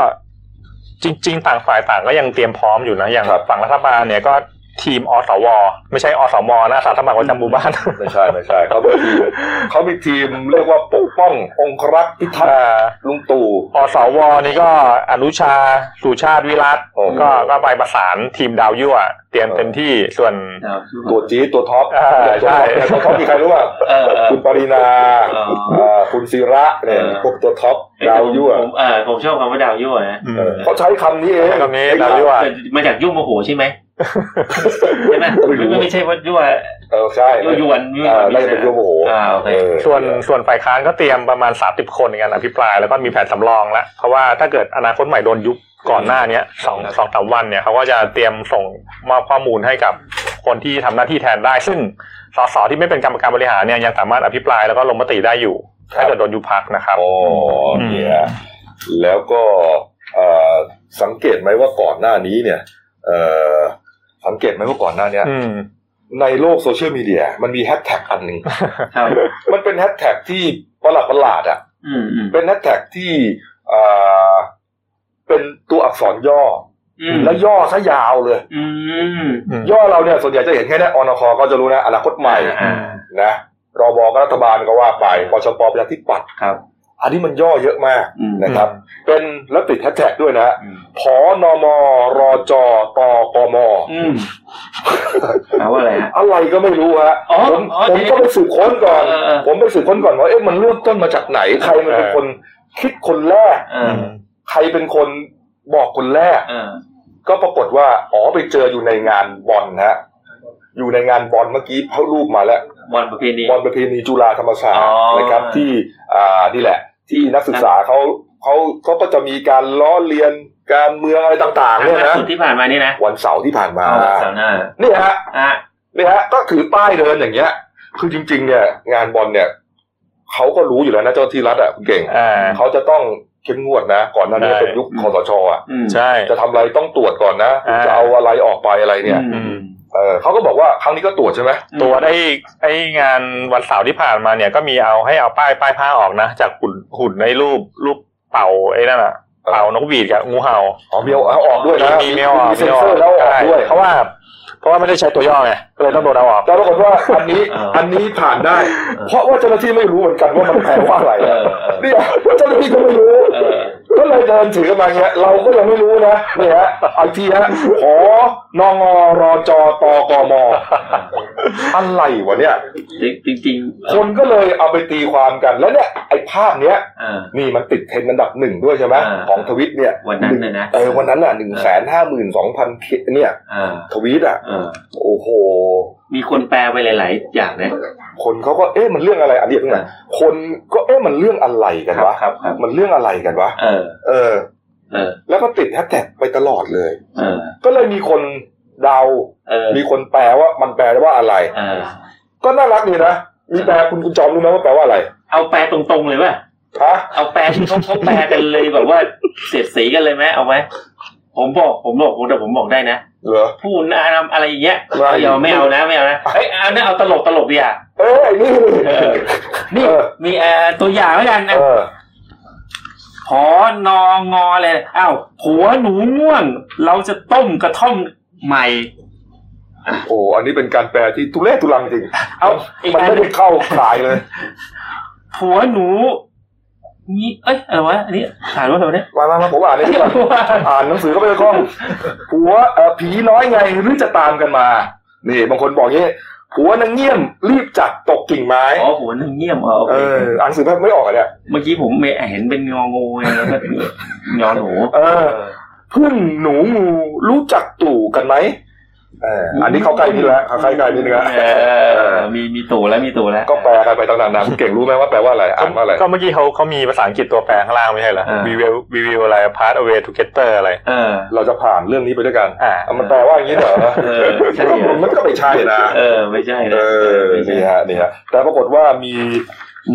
จริง ๆ ต่างฝ่ายต่างก็ยังเตรียมพร้อมอยู่นะอย่างครับฝั่งรัฐบาลเนี่ยก็ ทีมอสว ไม่ใช่อสมนะอาสาสมัครประจำหมู่บ้านไม่ใช่ไม่ใช่เขามีทีมเขามีทีมเรียกว่าปกป้อง องครักษ์พิทักษ์อ่าลุงตู่อสวนี่ก็อนุชาสุชาติวิรัตโอ้โหก็ก็ไปประสานทีมดาวยั่ว เตรียมเต็มที่ส่วนตัวจี๊ดตัวท็อปอ่าตัวท็อปใช่เนี่ยตัวท็อปมีใครรู้ป่ะเออเออคุณปารีณาอ๋ออ่าคุณสิระเนี่ยเออพวกตัวท็อปดาวยั่วผมเออผมชอบคำว่าดาวยั่วนะอืมเออเขาใช้คำนี้เองใช้คำนี้ไอ้ดาวยั่วเกิดมาจากยุ่งโมโหใช่ไหม ใช่ไหมไม่รู้ไม่ไม่ใช่ว่ายั่วเออใช่ยั่วยวนยั่วอ่าน่าจะเป็นยั่วโมโหอ่าโอเคเออส่วนส่วนฝ่ายค้านก็เตรียมประมาณ30คนในการอภิปรายแล้วก็มีแผนสำรองแล้วเพราะว่าถ้าเกิดอนาคตใหม่โดนยุบก่อนหน้าเนี้ยสองสองสามวันเนี่ยเขาก็จะเตรียมส่งมอบข้อมูลให้กับคนที่ทำหน้าที่แทนได้ ซึ่งสสที่ไม่เป็นกรรมการบริหารเนี่ยยังสามารถอภิปรายแล้วก็ลงมติได้อยู่ ถ้าเกิดโดนยุบพักนะครับอ๋อเนี่ยแล้วก็เอ่อสังเกตไหมว่าก่อนหน้านี้เนี่ยเอ่อ สังเกตไหมว่าก่อนหน้าเนี้ยอืมในโลกโซเชียลมีเดีย มันมีแฮชแท็กอันหนึ่งครับมันเป็นแฮชแท็กที่ประหลาดประหลาดๆอะอืมอืมเป็นแฮชแท็กที่เอ่อเป็นตัวอักษรย่ออืมอแล้วย่อซะยาวเลยอืมย่อเราเนี่ยส่วนใหญ่จะเห็นแค่เนี้ยอนคก็จะรู้นะอนาคตใหม่อ่านะรบก็รัฐบาลก็ว่าไปปชปประชาธิปัตย์ครับ อันนี้มันย่อเยอะมากอืมนะครับ เป็นแล้วติดแฮชแท็กด้วยนะอืมพอนมรจตกมอืมถามว่าอะไรฮะอะไรก็ไม่รู้ฮะอ๋อผมอ๋อผมก็ไปสืบค้นก่อนเออเออผมไปสืบค้นก่อนว่าเอ๊ะมันเริ่มต้นมาจากไหนใครมันเป็นคนคิดคนแรกเออใครเป็นคนบอกคนแรกเออก็ปรากฏว่าอ๋อไปเจออยู่ในงานบอลฮะอยู่ในงานบอลเมื่อกี้เขารูปมาแล้วบอลประเพณีบอลประเพณีจุฬาธรรมศาสตอ๋ร์อนะครับที่อ่านี่แหละ ที่นักศึกษาเขาเขาเขาก็จะมีการล้อเลียนการเมืองอะไรต่างๆเนี่ยล่านะสุดที่ผ่านมานี่นะวันเสาร์ที่ผ่านมาเอาเสาร์หน้านี่ฮะอะนี่ฮะก็ถือป้ายเดินอย่างเงี้ย คือจริง ๆ เนี่ย งานบอลเนี่ยเขาก็รู้อยู่แล้วนะเจ้าที่รัฐอะคุณเก่งอ่าเขาจะต้องเข้มงวดนะ ก่อนหน้านี้ได้เป็นยุคคอสชอะอืมใช่จะทำอะไรต้องตรวจก่อนนะอ่าจะเอาอะไรออกไปอะไรเนี่ยอืม เออเขาก็บอกว่าครั้งนี้ก็ตรวจใช่ไหมตัวไอ้ไอ้งานวันเสาร์ที่ผ่านมาเนี่ยก็มีเอาให้เอาป้ายป้ายผ้าออกนะ จากหุ่นหุ่นในรูปรูปเป่าไอ้นั่นอะเป่านกหวีดกับงูเห่าอ๋อมีเอาเอาออกด้วยนะมีมีเอาออกมีเซ็นเซอร์แล้วเอาออกด้วยใช่เพราะว่าเพราะว่าไม่ได้ใช้ตัวย่อไงก็เลยต้องโดนเอาออกแต่ปรากฏว่าอันนี้เอออันนี้ผ่านได้ เพราะว่าเจ้าหน้าที่ไม่รู้เหมือนกันว่ามันแปลว่าอะไรเออเออเนี่ยเจ้าหน้าที่ก็ไม่รู้เออ ก็เลยเดินถือมาเงี้ย เราก็ยังไม่รู้นะเนี่ยฮะเอาอีกทีฮะขอนงรจตกมอะไรวะเนี่ย จริงจริงๆคนก็เลยเอาไปตีความกันแล้วเนี่ยไอ้ภาพเนี้ยเออนี่มันติดเทรนด์อันดับหนึ่งด้วยใช่ไหมอ่าของทวิตเนี่ยวันนั้นน่ะนะเออวันนั้นอะหนึ่งแสนห้าหมื่นสองพันเนี่ยอ่าทวีตอะเออโอ้โห มีคนแปลไปหลาย ๆ อย่างนะคนเขาก็เอ๊ะมันเรื่องอะไรอันนี้เพิ่งนะคนก็เอ๊ะมันเรื่องอะไรกันวะครับครับมันเรื่องอะไรกันวะเออเออ เออ แล้วก็ติดแฮชแท็กไปตลอดเลยเออ ก็เลยมีคนเดาเออมีคนแปลว่ามันแปลว่าอะไรเออก็น่ารักดีนะมีแปลคุณคุณจอมรู้ไหมว่าแปลว่าอะไร เอาแปลตรงๆเลยป่ะฮะเอาแปลที่เขาเขาแปลกันเลยแบบว่าเสียดสีกันเลยไหมเอาไหม ผมบอกผมบอกผมแต่ผมบอกได้นะเหรอพูดนะอะไรอย่างเงี้ยไม่เอาอย่าไม่เอานะไม่เอานะเอ้ยเอาเนี่ยเอาตลกตลกดีอะเอ้ยนี่เออนี่เออมีเอ่อตัวอย่างแล้วกันนะเออพอนองอเลยอ้าวผัวหนูง่วง เราจะต้มกระท่อมใหม่โอ้อันนี้เป็นการแปลที่ทุเรศทุลังจริง เอาอีกมันอันไม่หนึ่ได้งเข้าขายเลยผัวหนู นี่เอ้ยอะไรวะอันนี้อ่านว่าอะไรวะเนี่ยมามามาผมอ่านในที่ก่อนอ่านหนังสือก็ไม่ได้คล่องผัวเอ่อผีน้อยไงหรือจะตามกันมานี่บางคนบอกงี้ผัวนางเงี่ยมรีบจัดตกกิ่งไม้อ๋อผัวหนึ่งเงียบอ๋อโอเอเคออ่านหนังสือแทบไม่ออกอะเนี่ยเมื่อกี้ผมไม่เห็นเป็นงองูไงแล้วก็งอหนูเออพึ่งหนูงูรู้จักตู่กันไหมเอออันนี้เขาใกล้นี่แล้วเขาใกล้ใกล้นี่นึงแล้วเออมีมีตู่แล้วมีตู่แล้ว ก็แปลกันไปตั้งนานๆคุณเก่งรู้ไหมว่าแปลว่าอะไรอ่านว่าอะไร ก็เมื่อกี้เขาเขามีภาษาอังกฤษตัวแปลข้างล่างไม่ใช่เหรออ่า we will we will อะไร part away together อะไรเออเราจะผ่านเรื่องนี้ไปด้วยกันอ่าเอามันแปลว่าอย่างนี้เหรอเออใช่เหรอมันก็ไม่ใช่นะเออไม่ใช่เอนะอไม่ใช่นี่ฮะนี่ฮะแต่ปรากฏว่ามี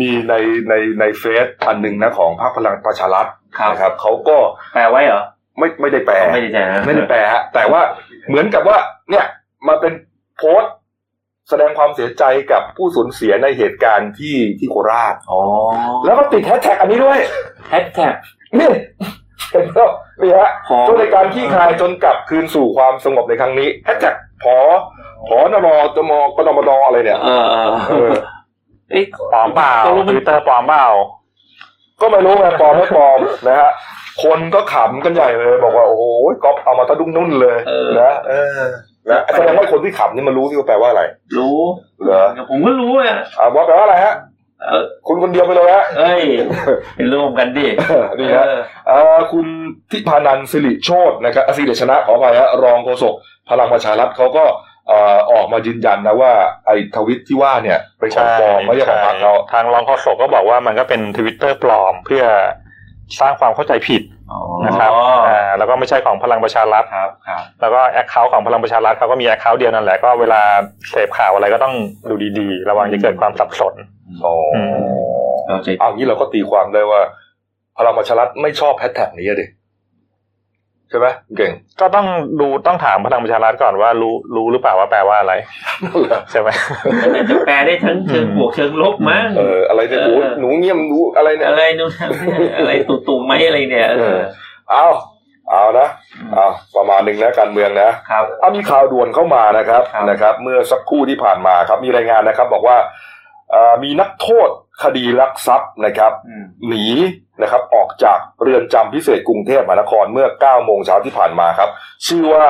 มีในในในเฟซอันหนึ่งนะของพรรคพลังประชารัฐครับนะครับเขาก็แปลไว้เหรอไม่ไม่ได้แปลไม่ได้ใจนะไม่ได้แปลฮะแต่ว่า เหมือนกับว่า เนี่ยมาเป็นโพสต์ แสดงความเสียใจกับผู้สูญเสียในเหตุการณ์ที่ที่โคราชอ๋อแล้วก็ติดแฮชแท็กอันนี้ด้วยแฮชแท็กนี่เห็นแล้วนี่ฮะพอจนในการขี้คายจนกลับคืนสู่ความสงบในครั้งนี้แฮชแท็กพอพอนรจมกนมดอะไรเนี่ยเออเออเออเอ้ยปลอมเปล่าตกลงทมันวิตเตอร์ปลอมเปล่าก็ไม่รู้ไงปลอมไม่ปลอมนะฮะ คนก็ขำกันใหญ่เลย บอกว่าโอ้โหก๊อฟเอามาตะดุ้งนุ่นเลยเออนะเออนะแสดงว่าคนที่ขำนี่มันรู้ที่ว่าแปลว่าอะไร รู้เหรอผมก็รู้อะอ่าว่าแปลว่าอะไรฮะเออคุณคนเดียวไปเลยฮะเอ้ยเป็นร่วมกันดินี่ฮะเออเอ่อคุณทิพานันท์สิริโชตนะครับอะสิริชนะขออภัยฮะรองโฆษกพลังประชารัฐเขาก็เอ่อออกมายืนยันนะว่าไอ้ทวิตที่ว่าเนี่ยเป็นของปลอมไม่ใช่ของพรรคเขาทางรองโฆษกก็บอกว่ามันก็เป็นทวิตเตอร์ปลอมเพื่อ สร้างความเข้าใจผิดอ๋อนะครับอ่าแล้วก็ไม่ใช่ของพลังประชารัฐครับครับแล้วก็ account ของพลังประชารัฐเขาก็มี account เดียวนั่นแหละก็เวลาเสพข่าวอะไรก็ต้องดูดีๆ ระวังจะเกิดความสับสนอ๋ออเข้าใจเอางี้เราก็ตีความได้ว่าพลังประชารัฐไม่ชอบแฮชแท็กนี้อะดิใช่ไหมเก่ง ก็ต้องดูต้องถามพลังประชารัฐก่อนว่ารู้รู้หรือเปล่าว่าแปลว่าอะไรใช่ไหมมันอาจจะแปลได้ทั้งเชิงบวกเชิงลบมั้งเอออะไรเนี่ยเอหนูอหนูเงียบหนูอะไรเนี่ยอะไรนู่นอะไรตุ่ตุ่มไหมอะไรเนี่ยเออเอาเอานะเอาประมาณหนึ่งนะการเมืองนะครับเอามีข่าวด่วนเข้ามานะครับครับนะครับ เมื่อสักครู่ที่ผ่านมาครับมีรายงานนะครับ บอกว่าเอ่อมีนักโทษ คดีลักทรัพย์นะครับอืมหนีนะครับออกจากเรือนจำพิเศษกรุงเทพมหานครเมื่อ 9 โมงเช้าที่ผ่านมาครับ ชื่อว่า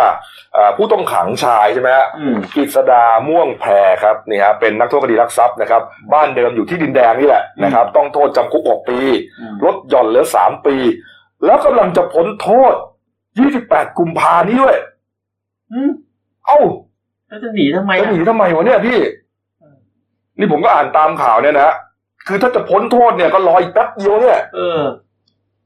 เอ่อผู้ต้องขังชายใช่ไหมฮะอืมกฤษดาม่วงแพรครับนี่ฮะเป็นนักโทษคดีลักทรัพย์นะครับ บ้านเดิมอยู่ที่ดินแดงนี่แหละนะครับ ต้องโทษจำคุก 6 ปีอืมลดหย่อนเหลือ 3 ปี แล้วกำลังจะพ้นโทษ 28 กุมภานี้ด้วยอืมเอ้าแล้วจะหนีทำไมจะอะหนีทำไมวะเนี่ยพี่ นี่ผมก็อ่านตามข่าวเนี่ยนะ คือถ้าจะพ้นโทษเนี่ยก็รออีกแป๊บเดียวเนี่ยเออ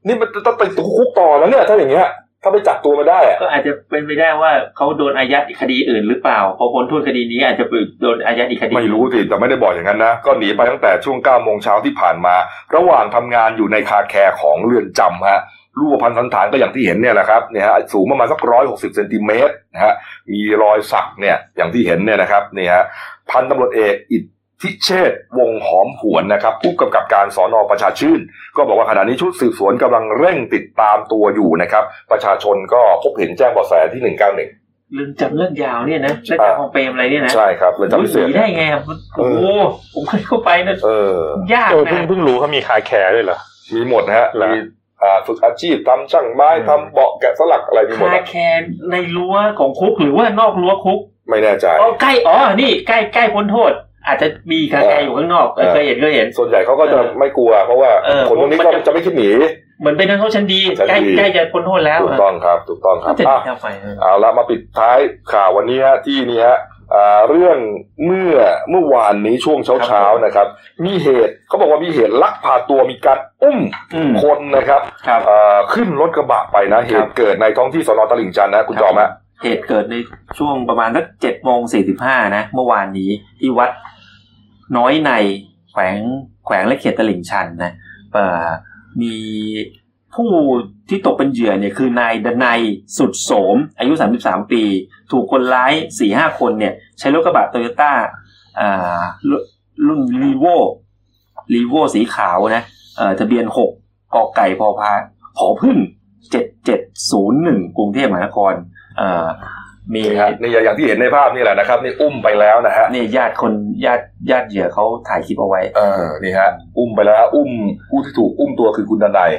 นี่มันจะต้องไปติดคุกต่อแล้วเนี่ย ถ้าอย่างเงี้ย ถ้าไปจับตัวมาได้อะก็อาจจะเป็นไปได้ว่าเขาโดนอายัดอีกคดีอื่นหรือเปล่าพอพ้นโทษคดีนี้อาจจะไปโดนอายัดอีกคดีไม่รู้สิแต่ไม่ได้บอกอย่างนั้นนะก็หนีไปตั้งแต่ช่วง9โมงเช้าที่ผ่านมา ระหว่างทำงานอยู่ในคาแคร์ของเรือนจำฮะรูปพันธ์สันฐานก็อย่างที่เห็นเนี่ยแหละครับเนี่ยฮะสูงประมาณสักร้อยหกสิบเซนติเมตรนะฮะมีรอยสักเนี่ยอย่างที่เห็นเนี่ยนะครับนี่ฮะพันตำรวจเอกอิท ธิเชษฐ์วงหอมหวนนะครับผู้กำกับการสอนอประชาชื่น ก็บอกว่าขณะนี้ชุดสืบสวนกำลังเร่งติดตามตัวอยู่นะครับ ประชาชนก็พบเห็นแจ้งเบาะแสที่หนึ่งเก้าหนึ่งเรื่องจำเรื่องยาวเนี่ยนะเรื่องจำของเปรมอะไรเนี่ยนะใช่ครับเรือนจำพิเศหษนีได้ไงอะโอ้โหผมเคยเข้าไปนะเออยากเออนะเพิ่งเพิ่งรู้เขามีคาแคร์ด้วยเหรอมีหมดนะฮะเหรอมีอ่าฝึกอาชีพทำช่างไม้อืมทำเบาะแกะสลักอะไรมีหมดคาอะแคนในรั้วของคุกหรือว่านอกรั้วคุก ไม่แน่ใจอ๋อใกล้อ๋อนี่ใกล้ใกล้พ้นโทษ อาจจะมีคาแคร์อยู่ข้างนอกเออเคยเห็นเคยเห็น ส่วนใหญ่เขาก็จะเออไม่กลัว เพราะว่าเออคนพวกนี้มันก็จะจะไม่คิดหนีเหมือนเป็นนักโทษชั้นดีชั้นใกล้ดีใกล้จะพ้นโทษแล้วถูกต้องครับ ถูกต้องคก็รับจะหนีอะทำไมเออเอาละมาปิดท้ายข่าววันนี้ฮะที่นี่ฮะอ่าเรื่องเมื่อเมื่อวานนี้ช่วงเช้าๆนะครับ มีเหตุเขาบอกว่ามีเหตุลักพาตัวมีการอุ้มอืมคนนะครับครับอ่าขึ้นรถกระบะไปนะ เหตุเกิดในท้องที่สนตลิ่งชันนะคุณจอมฮะ เหตุเกิดในช่วงประมาณสักเจ็ดโมงสี่สิบห้านะ เมื่อวานนี้ที่วัดน้อยในแขวงแขวงและเขตตลิ่งชันนะเอ่อมีผู้ที่ตกเป็นเหยื่อเนี่ยคือนายดนัยสุดโสม อายุ 33 ปี ถูกคนร้ายสี่ห้าคนเนี่ย ใช้รถกระบะโตโยต้ารุ่นรีโวรีโวสีขาวนะทะเบียนหกกอไก่พอพาผอพึ่งเจ็ดเจ็ดศูนย์หนึ่งกรุงเทพมหานคร มีนี่ฮะนี่อย่างที่เห็นในภาพนี่แหละนะครับนี่อุ้มไปแล้วนะฮะนี่ญาติคนญาติญาติเหยื่อเขาถ่ายคลิปเอาไว้เออนี่ฮะ อุ้มไปแล้ว อุ้มผู้ที่ถูกอุ้มตัวคือคุณดนัย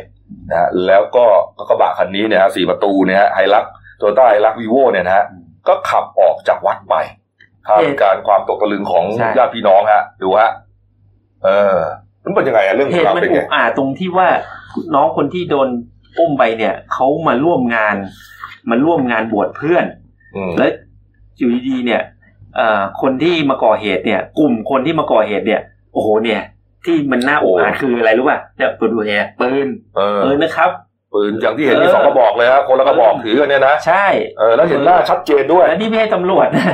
นะฮะแล้วก็กระบะคันนี้เนี่ยฮะสี่ประตูเนี่ยฮะไฮรักโตโยต้าไฮรักวีโวเนี่ยนะฮะอืมก็ขับออกจากวัดไปท่ามเหตุกลารความตกตะลึงของใช่ญาติพี่น้องฮะดูฮะเออมันเป็นยังไงอะเรื่องเหตุราวมันเป็นอุไงกอาจตรงที่ว่าน้องคนที่โดนอุ้มไปเนี่ยเขามาร่วมงาน มาร่วมงานบวชเพื่อนอืมแล้วอยู่ดีๆเนี่ยเอ่อคนที่มาก่อเหตุเนี่ย กลุ่มคนที่มาก่อเหตุเนี่ย โอ้โหเนี่ย ที่มันน่าอุกอาจคืออะไรรู้ป่ะเนี่ยตัวดูเนี่ยปืนเออปืนนะครับปืนอย่างที่เห็นมีเออสองกระบอกเลยฮะคนละกระบอกถือกันเนี่ยนะใช่เออแล้วเห็นหน้าชัดเจนด้วยแล้วนี่ไม่ใช่ตำรวจนะ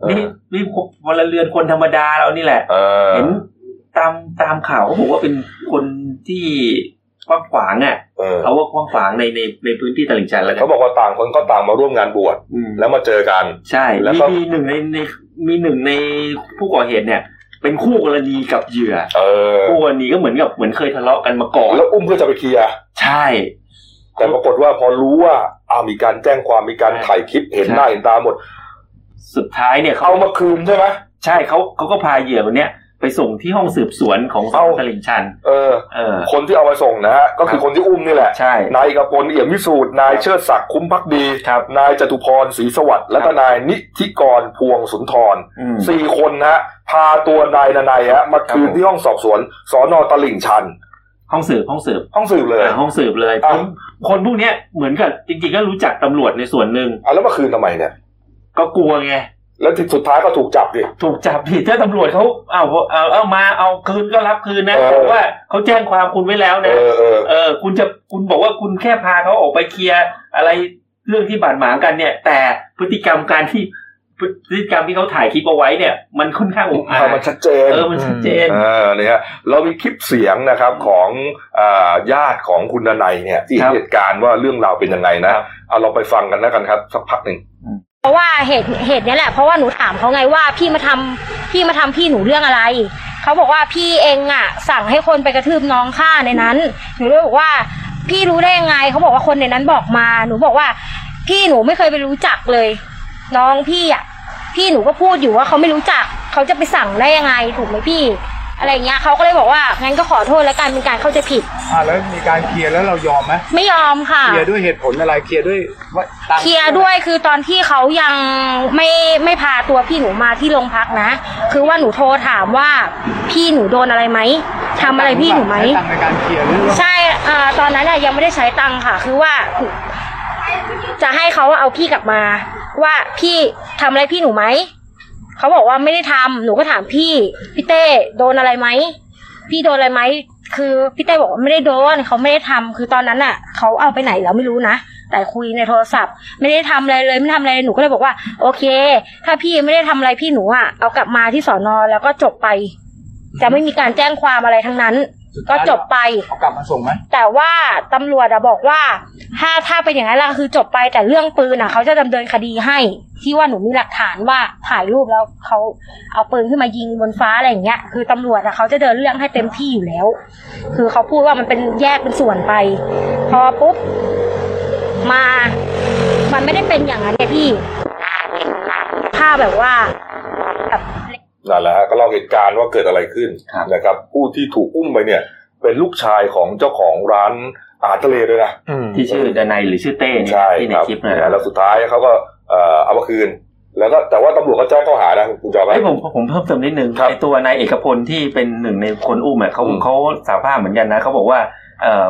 เออนี่นี่พลเรือนคนธรรมดาเรานี่แหละเออเห็นตามตามข่าวเขาบอกว่าเป็นคนที่กว้างขวางอะ เออเอาว่ากว้างขวางในในในพื้นที่ตลิ่งชันแล้วกัเขานบอกว่าต่างคนก็ต่างมาร่วมงานบวชอืมแล้วมาเจอกัน ใช่ แล้วมีก็มีหนึ่งในในมีหนึ่งในผู้ก่อเหตุเนี่ย เป็นคู่กรณีกับเหยื่อเออคู่กรณีก็เหมือนกับเหมือนเคยทะเลาะกันมาก่อน แล้วอุ้มเพื่อจะไปเคลียร์ใช่ แต่ปรากฏว่าพอรู้ว่าอ้าวมีการแจ้งความมีการถ่ายคลิปเห็นหน้าเห็นตาหมด สุดท้ายเนี่ยเขาเอามาคืนใช่ไหมใช่เขาเขาก็พาเหยื่อคนเนี้ย ไปส่งที่ห้องสืบสวนของสเอ้าตลิ่งชัน เออ เออ คนที่เอามาส่งนะฮะ ก็คือคนที่อุ้มนี่แหละ ใช่ นายเอกพลเอี่ยมวิสูตร นายเชิดศักดิ์คุ้มพักดีครับนายจตุพรศรีสวัสดิ์ แล้วก็นายนิธิกรพวงสุนทรอืมสี่คนนะฮะ พาตัวนายนานายฮะ มาคืนครับผมที่ห้องสอบสวน สอนอตลิ่งชัน ห้องสืบ ห้องสืบ ห้องสืบเลยอ่าห้องสืบเลยอะคนคนพวกเนี้ยเหมือนกับจริงๆก็รู้จักตำรวจในส่วนหนึ่งอะแล้วมาคืนทำไมเนี่ย ก็กลัวไง แล้วที่สุดท้ายก็ถูกจับดิถูกจับผิดถ้าตำรวจเขาเอาเอาเอามาเอาคืนก็รับคืนนะเออบอกว่าเขาแจ้งความคุณไว้แล้วเอนะอเออเออ คุณจะคุณบอกว่าคุณแค่พาเขาออกไปเคลียร์อะไรเรื่องที่บาดหมางกันเนี่ย แต่พฤติกรรมการที่พฤติกรรมที่เขาถ่ายคลิปเอาไว้เนี่ย มันค่อนข้างอุกอาจมันชัดเจนเออมันชัดเจนเออเนี่ยเรามีคลิปเสียงนะครับของอ่าญาติของคุณดนัยเนี่ย ที่เห็ครันบเหตุการณ์ว่าเรื่องราวเป็นยังไงนะครับเอาเราไปฟังกันแล้วกันครับ สักพักหนึ่ง เพราะว่าเหตุเหตุนี้แหละเพราะว่าหนูถามเขาไงว่าพี่มาทำพี่มาทำพี่หนูเรื่องอะไรเขาบอกว่าพี่เองอะ สั่งให้คนไปกระทืบน้องฆ่าในนั้น หนูเลยบอกว่า พี่รู้ได้ยังไงเขาบอกว่าคนในนั้นบอกมา หนูบอกว่า พี่หนูไม่เคยไปรู้จักเลย น้องพี่อะพี่หนูก็พูดอยู่ว่าเขาไม่รู้จักเขาจะไปสั่งได้ยังไงถูกไหมพี่ อะไรเงี้ยเขาก็เลยบอกว่างั้นก็ขอโทษแล้วกันเป็นการเข้าใจผิด อ่าแล้วมีการเคลียร์แล้วเรายอมไหมไม่ยอมค่ะ เคลียร์ด้วยเหตุผลอะไรเคลียร์ด้วยว่าตังเคลียร์ด้วยคือตอนที่เขายังไม่ไม่พาตัวพี่หนูมาที่โรงพักนะ คือว่าหนูโทรถามว่าพี่หนูโดนอะไรไหมทำอะไรพี่หนูไหม ใช้ตังค์ในการเคลียร์หรือว่าใช่อ่าตอนนั้นน่ะยังไม่ได้ใช้ตังค่ะ คือว่า จะให้เขาเอาพี่กลับมา ว่าพี่ทำอะไรพี่หนูไหม เขาบอกว่าไม่ได้ทำหนูก็ถามพี่พี่เต้โดนอะไรไหมพี่โดนอะไรไหมคือพี่เต้บอกว่าไม่ได้โดนเขาไม่ได้ทำคือตอนนั้นอะเขาเอาไปไหนแล้วไม่รู้นะแต่คุยในโทรศัพท์ ไม่ได้ทำอะไรเลยไม่ทำอะไรหนูก็เลยบอกว่า โอเค ถ้าพี่ไม่ได้ทำอะไรพี่หนูอะเอากลับมาที่สอนอแล้วก็จบไป จะไม่มีการแจ้งความอะไรทั้งนั้น ก็จบไปเขากลับมาส่งไหมแต่ว่าตำรวจอะบอกว่า ถ้าถ้าเป็นอย่างนั้นแล้วคือจบไปแต่เรื่องปืนอะเขาจะดำเนินคดีให้ ที่ว่าหนูมีหลักฐานว่าถ่ายรูปแล้วเขาเอาปืนขึ้นมายิงบนฟ้าอะไรอย่างเงี้ย คือตำรวจอะเขาจะเดินเรื่องให้เต็มที่อยู่แล้ว คือเขาพูดว่ามันเป็นแยกเป็นส่วนไป พอปุ๊บมา มันไม่ได้เป็นอย่างนั้นไงพี่ถ้าแบบว่าแบบ นั่นแหละฮะก็เล่าเหตุการณ์ว่าเกิดอะไรขึ้นครับนะครับ ผู้ที่ถูกอุ้มไปเนี่ย เป็นลูกชายของเจ้าของร้านอาหารทะเลด้วยนะอืมที่ชื่อดนายหรือชื่อเต้เนี่ยใช่ที่ในครับคลิปนะนะแล้วสุดท้ายเขาก็เอ่อเอามาคืนแล้วก็แต่ว่าตำรวจก็แจ้งข้อหานะคุณจอมไอ้ยผมผมเพิ่มเติมนิดนึงครับไอ้ตัวนายเอกพลที่เป็นหนึ่งในคนอุ้มอะเขาอืมเขาสารภาพเหมือนกันนะเขาบอกว่าเอ่อ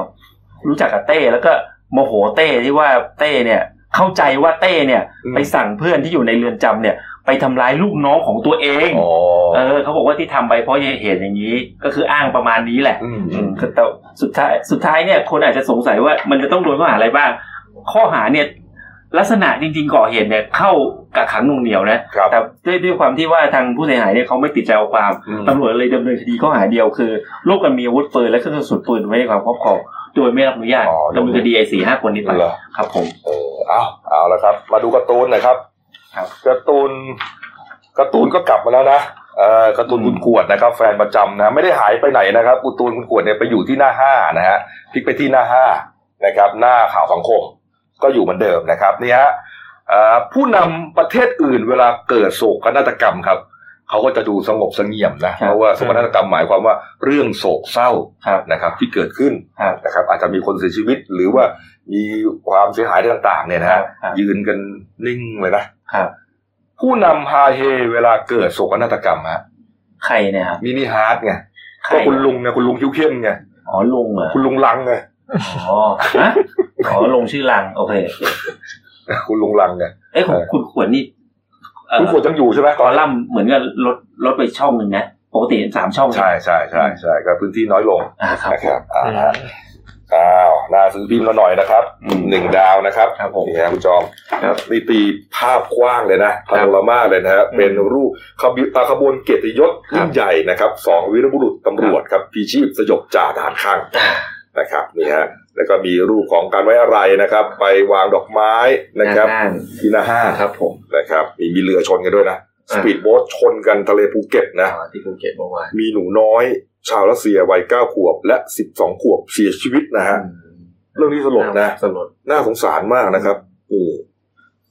รู้จักกับเต้แล้วก็โมโหเต้ที่ว่าเต้เนี่ย เข้าใจว่าเต้เนี่ย ไปสั่งเพื่อนที่อยู่ในเรือนจำเนี่ย ไปทำร้ายลูกน้องของตัวเองอ๋อเออเขาบอกว่าที่ทำไปเพราะเหตุอย่างนี้ ก็คืออ้างประมาณนี้แหละอืมอืมแต่สุดท้ายสุดท้ายเนี่ย คนอาจจะสงสัยว่ามันจะต้องโดนข้อหาอะไรบ้าง ข้อหาเนี่ยลักษณะจริงๆก่อเหตุเนี่ยเข้ากับขังหนุ่งเหนียวนะครับแต่ด้วยด้วยความที่ว่าทางผู้เสียหายเนี่ยเขาไม่ติดใจเอาความอืมตำรวจเลยดำเนินคดีข้อหาเดียวคือร่วมกันมีอาวุธปืนและเครื่องกระสุนปืนไว้ในความครอบครองโดยไม่รับอนุญาตอ๋อดำเนินคดีไอ้สี่ห้าคนนี้ไปเหรอครับผมเออเอาเอาละครับ มาดูการ์ตูนหน่อยครับครับ การ์ตูนการ์ตูนก็กลับมาแล้วนะเออการ์ตูนคุณขวดนะครับ แฟนประจำนะไม่ได้หายไปไหนนะครับการ์ตูนคุณขวดเนี่ยไปอยู่ที่หน้าห้านะฮะพลิกไปที่หน้าห้านะครับ หน้าข่าวสังคมก็อยู่เหมือนเดิมนะครับนี่ฮะเอ่อผู้นำประเทศอื่นเวลาเกิดโศกนาฏกรรมครับเขาก็จะดูสงบเสงี่ยมนะเพราะว่าโศกนาฏกรรมหมายความว่าเรื่องโศกเศร้าครับนะครับที่เกิดขึ้นครับนะครับอาจจะมีคนเสียชีวิตหรือว่า มีความเสียหายต่างๆ เนี่ยนะครัฮะบครับยืนกันนิ่งเลยนะครับผู้นำฮาเฮเวลาเกิดโศกนาฏกรรมฮะใครเนี่ยครับ mini heart ไงใครก็คุณลุงไงคุณลุงคิ้วเข้มไงอ๋อลุงเหรอคุณลุงลังไงอ๋อฮะอ๋อลงชื่อลังโอเคคุณลุงลังไงเอ้ยของเออคุณขวดนี่เอ่อคุณขวดยังอยู่ใช่ไหมคอลัมน์เหมือนกับลดลดไปช่องหนึ่งนะปกติสามช่อง ใช่ใช่ใช่ใช่ก็พื้นที่น้อยลงอ่าครับนะครับ อ่าอ้าวหน้าซื้อพิมพ์เราหน่อยนะครับอืมหนึ่งดาวนะครับครับผมนี่ฮะคุณจอมครับนี่ตีภาพกว้างเลยนะครัพาบโนรามาเลยนะฮะอืมเป็นรูปขบอ่าขบวนเกียรติยศครับยิ่งใหญ่นะครับสองวีรบุรุษตำรวจครับพีชีพสยบจ่าทหารข้างนะครับนี่ฮะแล้วก็มีรูปของการไว้อะไรนะครับ ไปวางดอกไม้นะครับหาห้างที่หน้าห้างครับผมนะครับ มีมีเรือชนกันด้วยนะอ่าปีดโบ๊ทชนกันทะเลภูเก็ตนะอ๋อที่ภูเก็ตเมื่อวานมีหนูน้อย ชาวรัสเซียวัยเก้าขวบ และสิบสองขวบเสียชีวิตนะฮะเรื่องนี้สลดนะสลดน่าสงสารมากนะครับนี่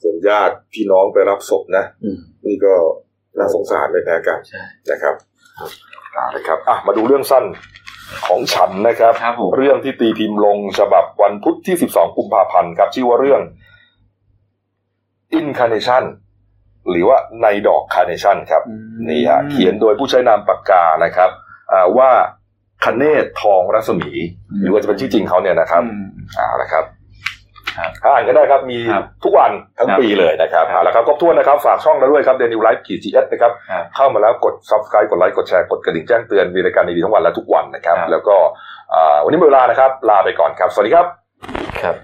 ส่วนญาติพี่น้องไปรับศพนะอืมนี่ก็น่าสงสารไม่แพ้กันใช่นะครับนะครับอะมาดูเรื่องสั้นของฉันนะครับครับผมเรื่องที่ตีพิมพ์ลงฉบับวันพุธที่ 12 กุมภาพันธ์ครับ ชื่อว่าเรื่อง In Carnation หรือว่าในดอกคาร์เนชันครับอืมนี่ฮะเขียนโดยผู้ใช้นามปากกานะครับอ่า ว่าคเนศทองรัศมี หรือว่าจะเป็นชื่อจริงเขาเนี่ยนะครับอืมอ่านะครับครับอ่านกันได้ครับมีครับทุกวันทั้งครับปีเลยนะครับครับเอาละครับครบถ้วนนะครับ ฝากช่องเราด้วยครับเดลินิวส์ขีดจีเอสนะครับครับเข้ามาแล้วกด subscribe กดไลค์กดแชร์กดกระดิ่งแจ้งเตือนมีรายการดีๆทั้งวันและทุกวันนะครับครับแล้วก็อ่าวันนี้หมดเวลานะครับ ลาไปก่อนครับ สวัสดีครับครับ